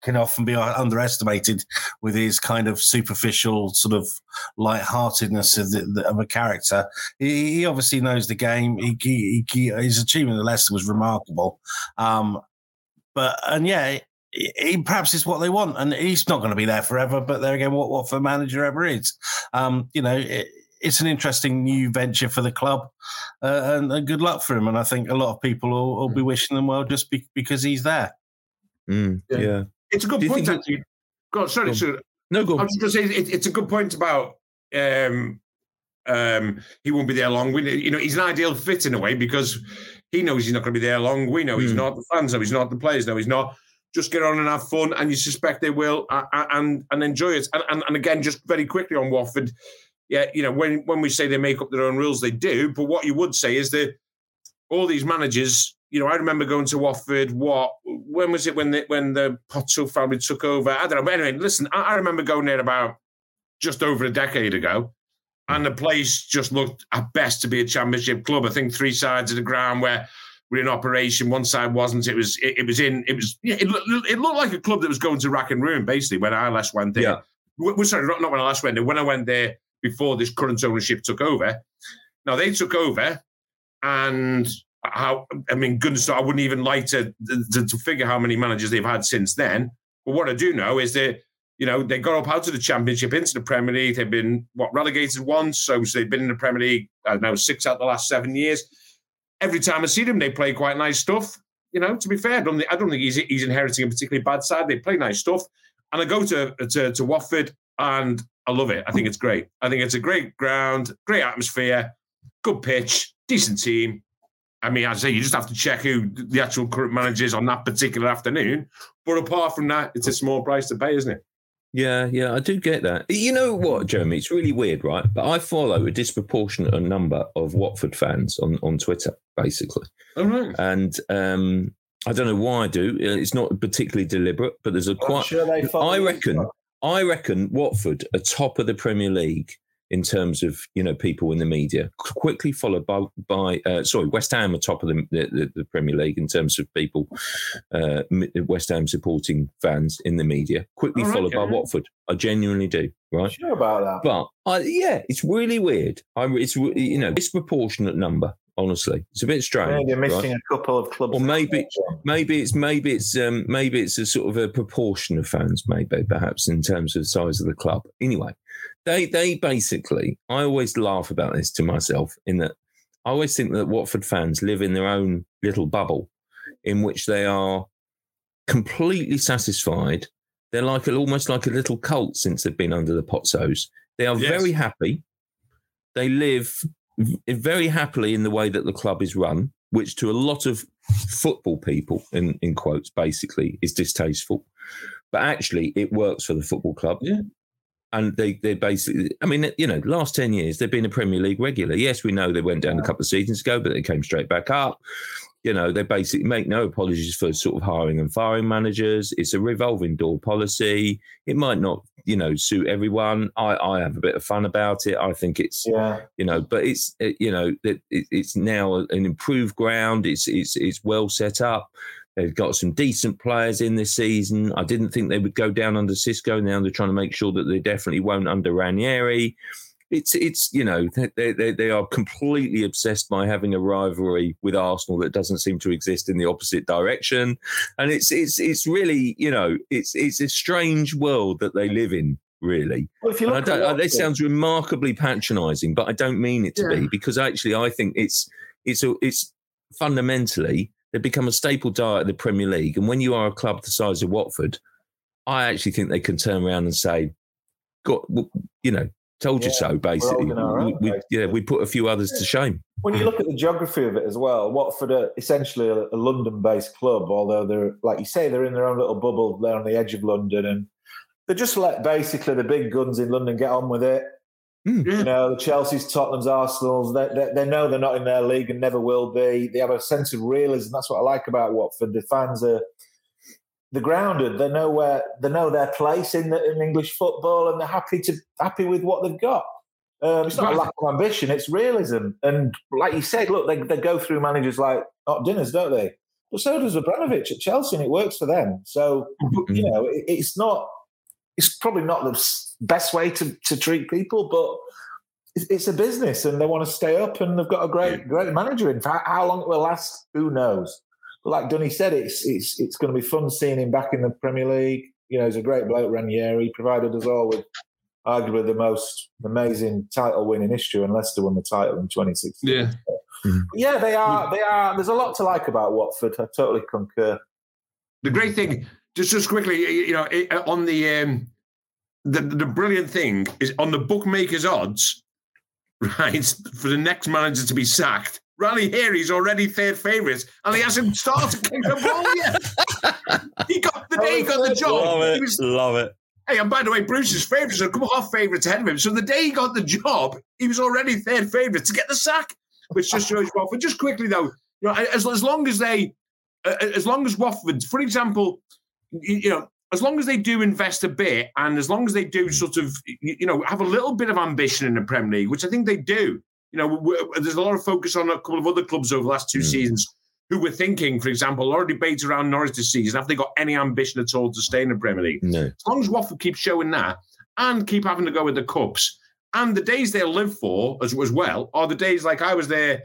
can often be underestimated with his kind of superficial sort of lightheartedness of, the, of a character. He, he obviously knows the game. He, he, his achievement at Leicester was remarkable. Um, but and yeah, he, he- perhaps it's what they want, and he's not going to be there forever. But there again, what what for manager ever is, um, you know. It, it's an interesting new venture for the club, uh, and, and good luck for him. And I think a lot of people will, will be wishing them well just be, because he's there. Mm, Yeah. yeah. It's a good point, think- actually. Go on, sorry, Go on. sorry. No, go I on. was just going to say it, it's a good point about um, um, he won't be there long. We, you know, he's an ideal fit in a way because he knows he's not going to be there long. We know he's Hmm. not. The fans know he's not. The players know he's not. Just get on and have fun, and you suspect they will, and and enjoy it. And, and and again, just very quickly on Watford, yeah, you know, when when we say they make up their own rules, they do. But what you would say is that all these managers, you know, I remember going to Watford. What when was it when the when the Pozzo family took over? I don't know. But anyway, listen, I, I remember going there about just over a decade ago, and the place just looked at best to be a championship club. I think three sides of the ground where were in operation. One side wasn't. It was. It, it was in. It was. Yeah, it, it looked like a club that was going to rack and ruin. Basically, when I last went there. Yeah. Well, sorry, not, not when I last went there. When I went there before this current ownership took over. Now they took over, and how I mean, goodness, I wouldn't even like to, to to figure how many managers they've had since then. But what I do know is that you know they got up out of the Championship into the Premier League. They've been what relegated once, so, they've been in the Premier League. I don't know six out of the last seven years. Every time I see them, they play quite nice stuff. You know, to be fair, I don't think, I don't think he's he's inheriting a particularly bad side. They play nice stuff, and I go to to, to Watford and I love it. I think it's great. I think it's a great ground, great atmosphere, good pitch, decent team. I mean, I'd say you just have to check who the actual current manager is on that particular afternoon. But apart from that, it's a small price to pay, isn't it? Yeah, yeah, I do get that. You know what, Jeremy? It's really weird, right? But I follow a disproportionate number of Watford fans on, on Twitter, basically. All right. And um, I don't know why I do. It's not particularly deliberate, but there's a quite. sure I reckon. I reckon Watford are top of the Premier League in terms of you know people in the media. Quickly followed by by uh, sorry, West Ham are top of the, the, the Premier League in terms of people, uh, West Ham supporting fans in the media. Quickly right, followed yeah. by Watford. I genuinely do. Right, sure about that. But I, yeah, it's really weird. I, it's you know disproportionate number honestly. It's a bit strange. Maybe missing right? a couple of clubs. Or maybe maybe it's maybe it's um, maybe it's a sort of a proportion of fans, maybe perhaps in terms of the size of the club. Anyway, they they basically I always laugh about this to myself in that I always think that Watford fans live in their own little bubble in which they are completely satisfied. They're like a, almost like a little cult since they've been under the Pozzos. They are yes. very happy. They live very happily in the way that the club is run, which to a lot of football people, in, in quotes, basically is distasteful. But actually, it works for the football club. Yeah. And they, they basically, I mean, you know, last 10 years, they've been a Premier League regular. Yes, we know they went down a couple of seasons ago, but they came straight back up. You know, they basically make no apologies for sort of hiring and firing managers. It's a revolving door policy. It might not you know suit everyone. I I have a bit of fun about it. I think it's yeah. you know, but it's you know it, it's now an improved ground. It's it's it's well set up. They've got some decent players in this season. I didn't think they would go down under Xisco. Now they're trying to make sure that they definitely won't under Ranieri it's it's you know they, they they are completely obsessed by having a rivalry with Arsenal that doesn't seem to exist in the opposite direction, and it's it's it's really you know it's it's a strange world that they live in. Really, well, if you look I uh, this sounds remarkably patronising, but I don't mean it to yeah. be because actually I think it's it's a, it's fundamentally they become a staple diet of the Premier League, and when you are a club the size of Watford, I actually think they can turn around and say, "Got you know, Told you so, basically. We, we, yeah, we put a few others to shame. When you look at the geography of it as well, Watford are essentially a, a London-based club, although they're, like you say, they're in their own little bubble. They're on the edge of London, and they just let basically the big guns in London get on with it. Mm. You know, the Chelsea's, Tottenham's, Arsenal's, they, they, they, know they're not in their league and never will be. They have a sense of realism. That's what I like about Watford. The fans are they're grounded. They know where they know their place in the, in English football, and they're happy to happy with what they've got. Um, it's not a lack of ambition; it's realism. And like you said, look, they, they go through managers like not dinners, don't they? But so does Abramovich at Chelsea, and it works for them. So mm-hmm. you know, it, it's not. It's probably not the best way to, to treat people, but it's a business, and they want to stay up, and they've got a great great manager. In fact, how long it will last, who knows? But like Dunny said, it's it's it's going to be fun seeing him back in the Premier League. You know, he's a great bloke, Ranieri. He provided us all with arguably the most amazing title win in history, and Leicester won the title in 2016. Yeah, yeah, they are. They are. There's a lot to like about Watford. I totally concur. The great thing, just just quickly, you know, on the um, the the brilliant thing is on the bookmakers' odds, right, for the next manager to be sacked Ranieri's already third favourite, and he hasn't started kicking the ball yet. he got the day he got the job. Love it. Was, love it. Hey, and by the way, Bruce's favourites are a couple favourites ahead of him. So the day he got the job, he was already third favourite to get the sack, which just shows Watford. Just quickly though, you know, as, as long as they, uh, as long as Watford, for example, you, you know, as long as they do invest a bit and as long as they do sort of, you know, have a little bit of ambition in the Premier League, which I think they do, you know, there's a lot of focus on a couple of other clubs over the last two mm. seasons who were thinking, for example, a lot of debates around Norwich this season. Have they got any ambition at all to stay in the Premier League? No. As long as Watford keep showing that and keep having to go with the cups, and the days they'll live for as, as well are the days like I was there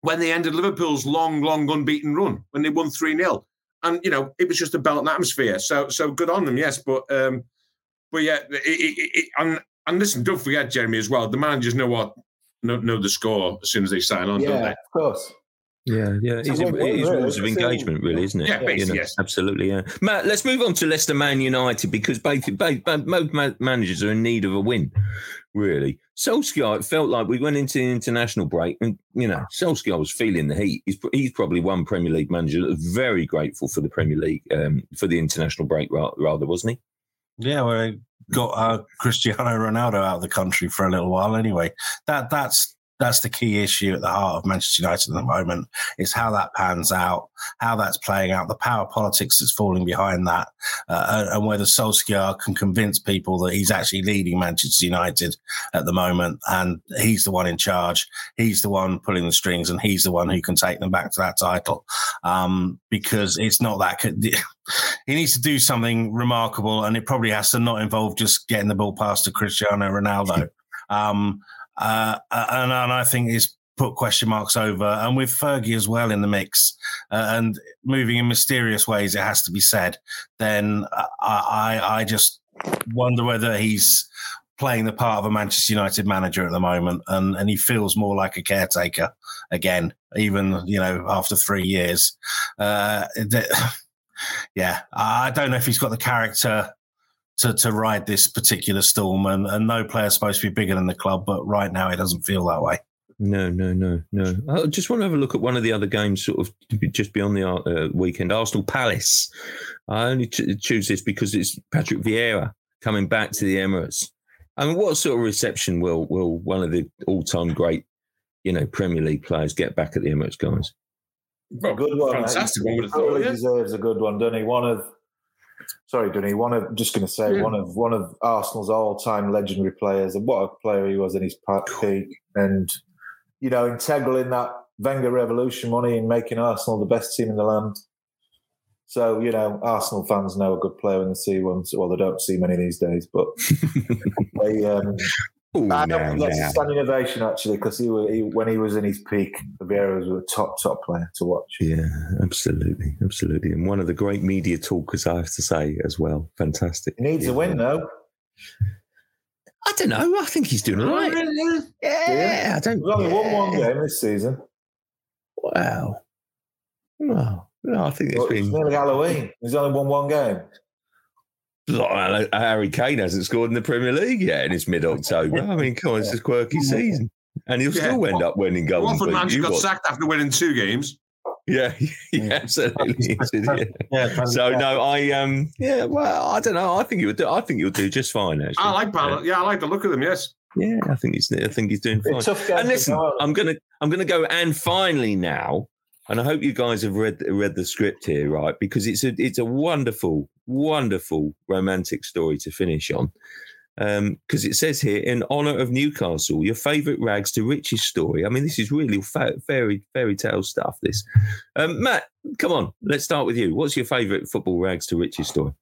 when they ended Liverpool's long, long unbeaten run when they won three 0 and you know it was just a belt and atmosphere. So, so good on them, yes. But, um, but yeah, it, it, it, and and listen, don't forget Jeremy as well. The managers know what know, know the score as soon as they sign on, yeah, don't they? Of course. Yeah, yeah, it's, it is rules of engagement, really, isn't it? Yeah, you know, yes, absolutely. Yeah, Matt. Let's move on to Leicester Man United because both, both, both managers are in need of a win. Really, Solskjaer. It felt like we went into the international break, and you know, Solskjaer was feeling the heat. He's, he's probably one Premier League manager that was very grateful for the Premier League, um, for the international break, rather, wasn't he? Yeah, well, got uh, Cristiano Ronaldo out of the country for a little while anyway. That that's that's the key issue at the heart of Manchester United at the moment is how that pans out, how that's playing out, the power politics that's falling behind that, uh, and whether Solskjaer can convince people that he's actually leading Manchester United at the moment and he's the one in charge, he's the one pulling the strings, and he's the one who can take them back to that title. Um, because it's not that. He needs to do something remarkable, and it probably has to not involve just getting the ball past to Cristiano Ronaldo. Um, uh, and, and I think it's put question marks over, and with Fergie as well in the mix, uh, and moving in mysterious ways, it has to be said. Then I, I, I just wonder whether he's playing the part of a Manchester United manager at the moment, and and he feels more like a caretaker again, even you know after three years. Uh, yeah, I don't know if he's got the character to, to ride this particular storm. And, and no player's supposed to be bigger than the club, but right now it doesn't feel that way. No, no, no, no. I just want to have a look at one of the other games, sort of just beyond the uh, weekend. Arsenal Palace. I only choose this because it's Patrick Vieira coming back to the Emirates. I mean, what sort of reception will will one of the all time great, you know, Premier League players get back at the Emirates, guys? Well, good one. Fantastic one. He totally deserves a good one, doesn't he? One of sorry, Dunny, one of just going to say yeah. one of one of Arsenal's all-time legendary players, and what a player he was in his peak, and you know, integral in that Wenger revolution money in making Arsenal the best team in the land. So you know, Arsenal fans know a good player when they see one. Well, they don't see many these days, but they um, Ooh, I don't that's a standing ovation actually because he, he, when he was in his peak, Vieira was a top top player to watch. Yeah, absolutely, absolutely, and one of the great media talkers, I have to say as well. Fantastic. He needs yeah. a win though. I don't know. I think he's doing all right. Yeah, yeah. I don't. Think. He's only yeah. won one game this season. Wow. Well, no, I think it's well, been it's nearly Halloween. He's only won one game. Harry Kane hasn't scored in the Premier League yet in his mid October. I mean, come on, it's a quirky season. And he'll still end up winning goals. Watford manager got sacked after winning two games. Yeah, yeah, absolutely. yeah, so no, I um, yeah, well, I don't know. I think you would do. I think you'll do just fine. Actually, I like Ballard. Yeah, I like the look of them. Yes. Yeah, I think he's. I think he's doing fine. And listen, I'm gonna, I'm gonna go. And finally, now, and I hope you guys have read read the script here, right? Because it's a, it's a wonderful, wonderful romantic story to finish on because um, it says here in honor of Newcastle, your favourite rags to riches story. I mean, this is really fa- fairy fairy tale stuff. This, um, Matt, come on, let's start with you. What's your favourite football rags to riches story?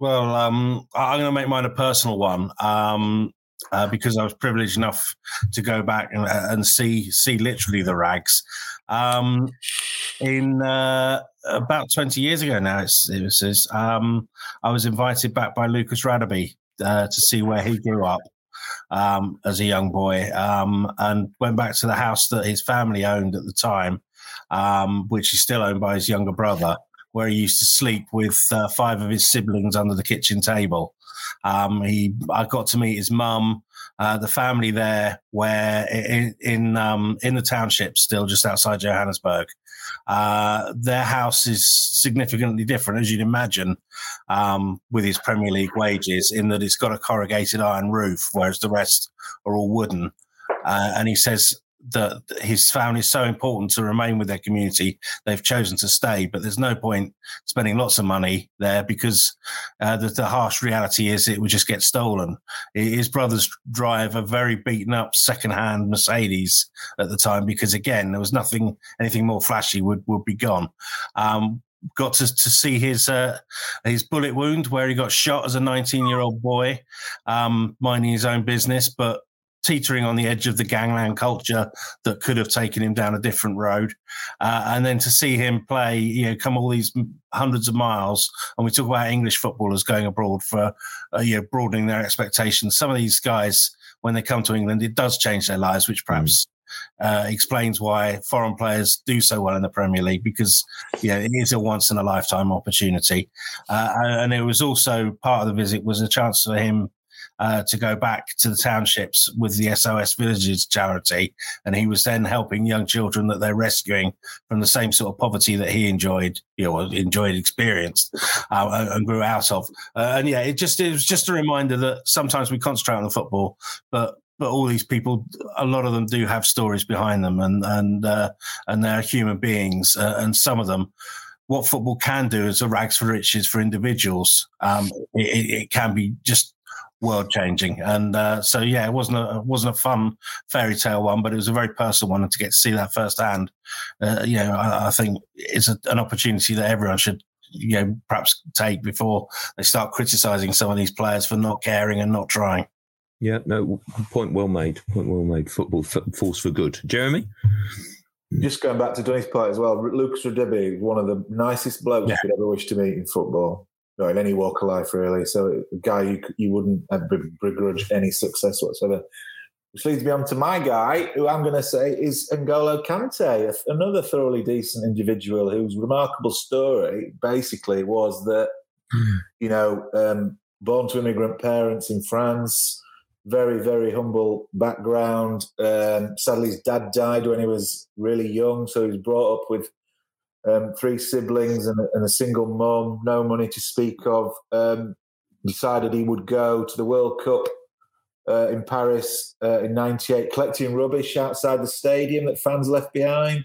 Well, um, I'm going to make mine a personal one um, uh, because I was privileged enough to go back and, and see see literally the rags. Um, in uh, about 20 years ago now, it's, it was, um, I was invited back by Lucas Radebe uh, to see where he grew up um, as a young boy, um, and went back to the house that his family owned at the time, um, which is still owned by his younger brother, where he used to sleep with uh, five of his siblings under the kitchen table. Um, he, I got to meet his mum, uh, the family there, where in in, um, in the township, still just outside Johannesburg. Uh, their house is significantly different, as you'd imagine, um, with his Premier League wages, in that it's got a corrugated iron roof, whereas the rest are all wooden. Uh, and he says that his family is so important to remain with their community, they've chosen to stay. But there's no point spending lots of money there because uh, the, the, harsh reality is it would just get stolen. His brothers drive a very beaten up second-hand Mercedes at the time because again there was nothing anything more flashy would would be gone. Um, got to, to see his uh, his bullet wound where he got shot as a 19 year old boy, um, minding his own business, but teetering on the edge of the gangland culture that could have taken him down a different road. Uh, and then to see him play, you know, come all these hundreds of miles, and we talk about English footballers going abroad for, uh, you know, broadening their expectations. Some of these guys, when they come to England, it does change their lives, which perhaps. Mm. Uh, explains why foreign players do so well in the Premier League because yeah, it is a once in a lifetime opportunity, uh, and it was also part of the visit was a chance for him uh, to go back to the townships with the SOS Villages charity. And he was then helping young children that they're rescuing from the same sort of poverty that he enjoyed, you know, enjoyed, experienced, uh, and grew out of. Uh, and yeah, it just it was just a reminder that sometimes we concentrate on the football, but but all these people, a lot of them do have stories behind them, and and uh, and they're human beings, uh, and some of them. What football can do is a rags for riches for individuals. Um, it, it can be just world changing. And uh, so, yeah, it wasn't a it wasn't a fun fairy tale one, but it was a very personal one. And to get to see that firsthand, uh, you know, I, I think it's a, an opportunity that everyone should. You know, perhaps take before they start criticizing some of these players for not caring and not trying. Yeah, no, point well made. Point well made. Football force for good. Jeremy? Just going back to Donny's point as well, Lucas Radebe, one of the nicest blokes yeah. you'd ever wish to meet in football or in any walk of life, really. So a guy you you wouldn't begrudge any success whatsoever. Which leads me on to my guy, who I'm going to say is N'Golo Kante, another thoroughly decent individual whose remarkable story basically was that, you know, um, born to immigrant parents in France, very, very humble background. Um, sadly, his dad died when he was really young, so he was brought up with um, three siblings and a, and a, single mum, no money to speak of. Um, decided he would go to the World Cup uh, in Paris uh, in '98, collecting rubbish outside the stadium that fans left behind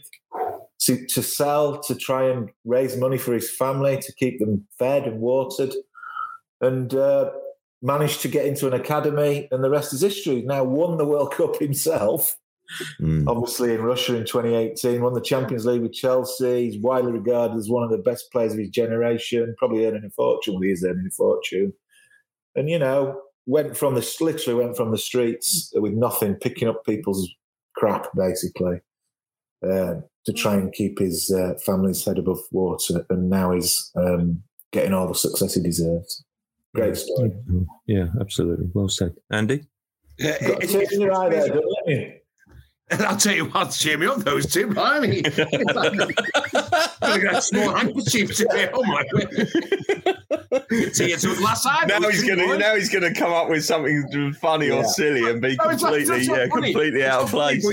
to, to sell, to try and raise money for his family, to keep them fed and watered, and uh, managed to get into an academy. And the rest is history. Now won the World Cup himself Mm. Obviously, in Russia in 2018, won the Champions League with Chelsea. He's widely regarded as one of the best players of his generation, probably earning a fortune. Well, he is earning a fortune. And, you know, went from the literally went from the streets with nothing, picking up people's crap, basically, uh, to try and keep his uh, family's head above water. And now he's um, getting all the success he deserves. Great story. Yeah, absolutely. Well said. Andy? Yeah, it, your eye there, don't let me. And I'll tell you what, cheer me up, those two. Mean, I got a small handkerchief today. Oh my god! See, it's a glass eye. Now he's gonna, now he's gonna come up with something funny yeah. or silly and be no, completely, yeah, completely out of place.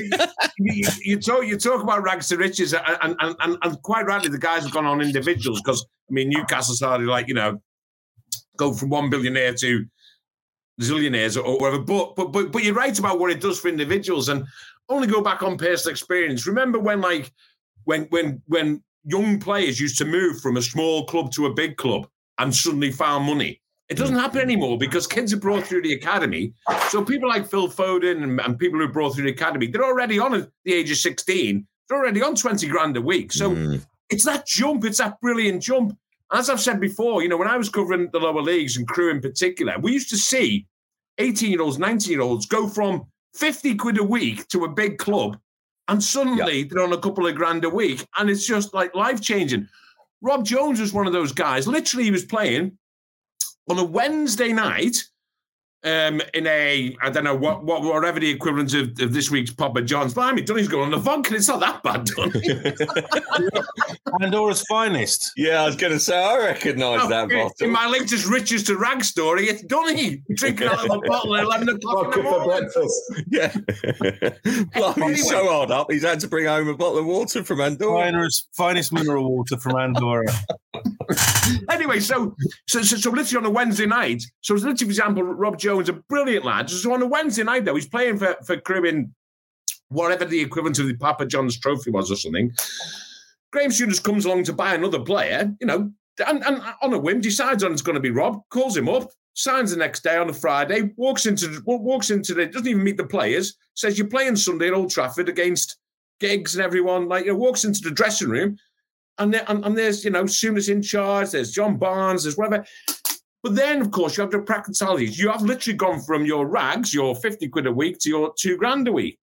you, you, talk, you talk about rags to riches, and, and, and, and quite rightly, the guys have gone on individuals because I mean, Newcastle started like you know, go from one billionaire to zillionaires or whatever. But but but but you're right about what it does for individuals and only go back on personal experience. Remember when like when when when young players used to move from a small club to a big club and suddenly found money. It doesn't happen anymore because kids are brought through the academy. So people like Phil Foden and, and people who are brought through the academy, they're already on at the age of 16. They're already on 20 grand a week. So mm. it's that jump. It's that brilliant jump. As I've said before, you know, when I was covering the lower leagues and Crewe in particular, we used to see 18 year olds, 19 year olds go from 50 quid a week to a big club, and suddenly yeah. they're on a couple of grand a week, and it's just like life changing. Rob Jones was one of those guys. Literally, he was playing on a Wednesday night um, in a I don't know what, what whatever the equivalent of, of this week's Papa John's. But I mean, Donny's going on the vodka. It's not that bad, Donny. Pandora's finest. Yeah, I was going to say I recognise oh, that bottle. In my latest riches to rag story, it's Donny drinking out of a bottle at eleven o'clock in the morning. Yeah, well, he's so hard up. He's had to bring home a bottle of water from Andorra. Finest, finest mineral water from Andorra. anyway, so, so so so literally on a Wednesday night. So literally, for example, Rob Jones a brilliant lad. So on a Wednesday night, though, he's playing for, for Crewe whatever the equivalent of the Papa John's trophy was or something. Graeme Souness comes along to buy another player, you know, and, and on a whim decides on it's going to be Rob, calls him up, signs the next day on a Friday, walks into walks into the doesn't even meet the players, says you're playing Sunday at Old Trafford against Giggs and everyone, like you know, walks into the dressing room, and, there, and, and there's you know Souness in charge, there's John Barnes, there's whatever. But then, of course, you have to reconcile these. You have literally gone from your rags, your 50 quid a week, to your two grand a week.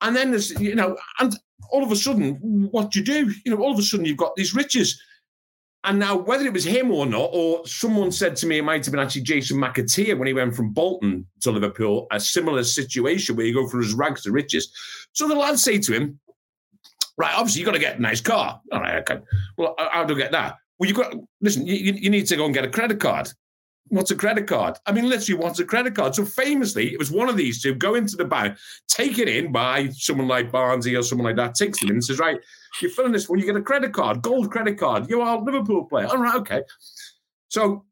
And then there's, you know, and all of a sudden, what do you do? You know, all of a sudden you've got these riches. And now, whether it was him or not, or someone said to me, it might have been actually Jason McAteer when he went from Bolton to Liverpool, a similar situation where you go from his rags to riches. So the lads say to him, right, obviously you've got to get a nice car. All right, okay. Well, how do I get that? Well, you've got, listen, you, you need to go and get a credit card what's a credit card? I mean, literally, what's a credit card? So famously, it was one of these two go into the bank, take it in by someone like Barnesy or someone like that, takes them in and says, right, you're filling this when you get a credit card, gold credit card. You are a Liverpool player. All right, okay. So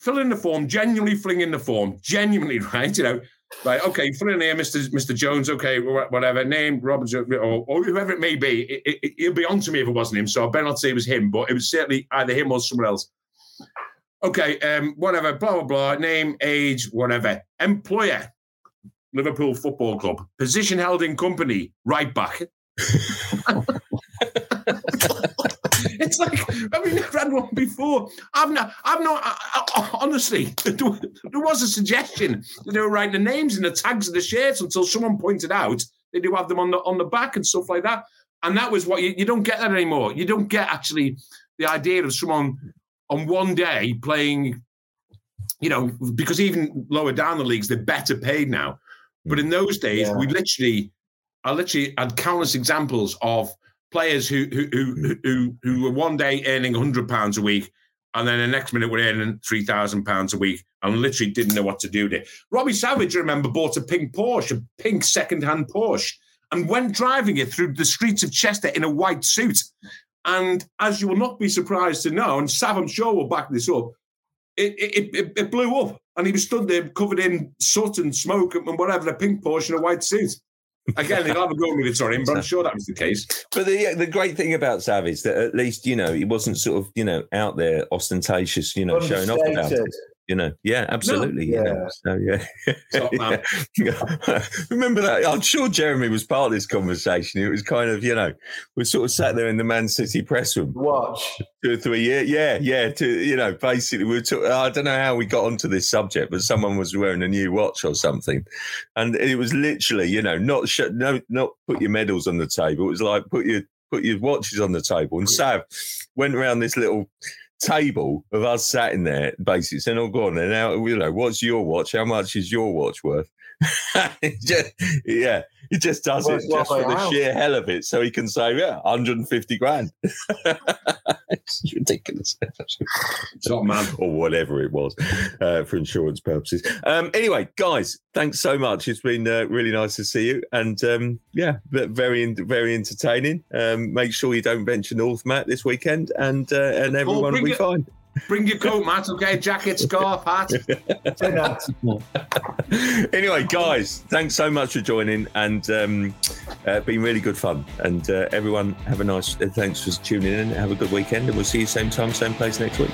fill in the form, genuinely filling in the form, genuinely, right? You know, Right, okay, put in here, Mr. Mr. Jones. Okay, whatever name, Robert, or, or whoever it may be. It, it, he'll be on to me if it wasn't him. So I better not say it was him, but it was certainly either him or someone else. Okay, um, whatever, blah blah blah. Name, age, whatever. Employer, Liverpool Football Club. Position held in company, right back. it's like I've never had one before. I've not. I've not. I, I, honestly, there was a suggestion that they were writing the names and the tags of the shirts until someone pointed out they do have them on the on the back and stuff like that. And that was what you, you don't get that anymore. You don't get actually the idea of someone on one day playing. You know, because even lower down the leagues, they're better paid now. But in those days, yeah. we literally, I literally had countless examples of players who who who who, who were one day earning hundred pounds a week, and then the next minute were earning three thousand pounds a week, and literally didn't know what to do with it. Robbie Savage, remember, bought a pink Porsche, a pink second-hand Porsche, and went driving it through the streets of Chester in a white suit. And as you will not be surprised to know, and Sav, I'm sure will back this up, it, it, it, it blew up. And he was stood there covered in soot and smoke and whatever, a pink Porsche and a white suit. Again, they'll have a go with it, sorry, but I'm sure that was the case. But the the great thing about Sav is that at least you know he wasn't sort of you know out there ostentatious, you know, showing off about it you know yeah absolutely no. yeah. so yeah, yeah. remember that i'm sure jeremy was part of this conversation. It was kind of you know we sort of sat there in the man city press room. Watch. Two or three years yeah yeah to you know basically we were i don't know how we got onto this subject but someone was wearing a new watch or something. And it was literally you know not sh- no not put your medals on the table. It was like put your put your watches on the table. And sav went around this little table of us sat in there, basically saying, "Oh, go on, then now you know what's your watch? How much is your watch worth?" just, yeah, he just does well, it just for the sheer hell of it, so he can say, "Yeah, 150 grand." it's ridiculous. Top man, or whatever it was uh, for insurance purposes. Um, anyway, guys, thanks so much. It's been uh, really nice to see you, and um, yeah, very very entertaining. Um, make sure you don't venture north, Matt, this weekend, and uh, and everyone will be it. fine. Bring your coat, Matt. Okay, jacket, scarf, hat. anyway, guys, thanks so much for joining, and um, uh, been really good fun. And uh, everyone, have a nice. Uh, thanks for tuning in. Have a good weekend, and we'll see you same time, same place next week.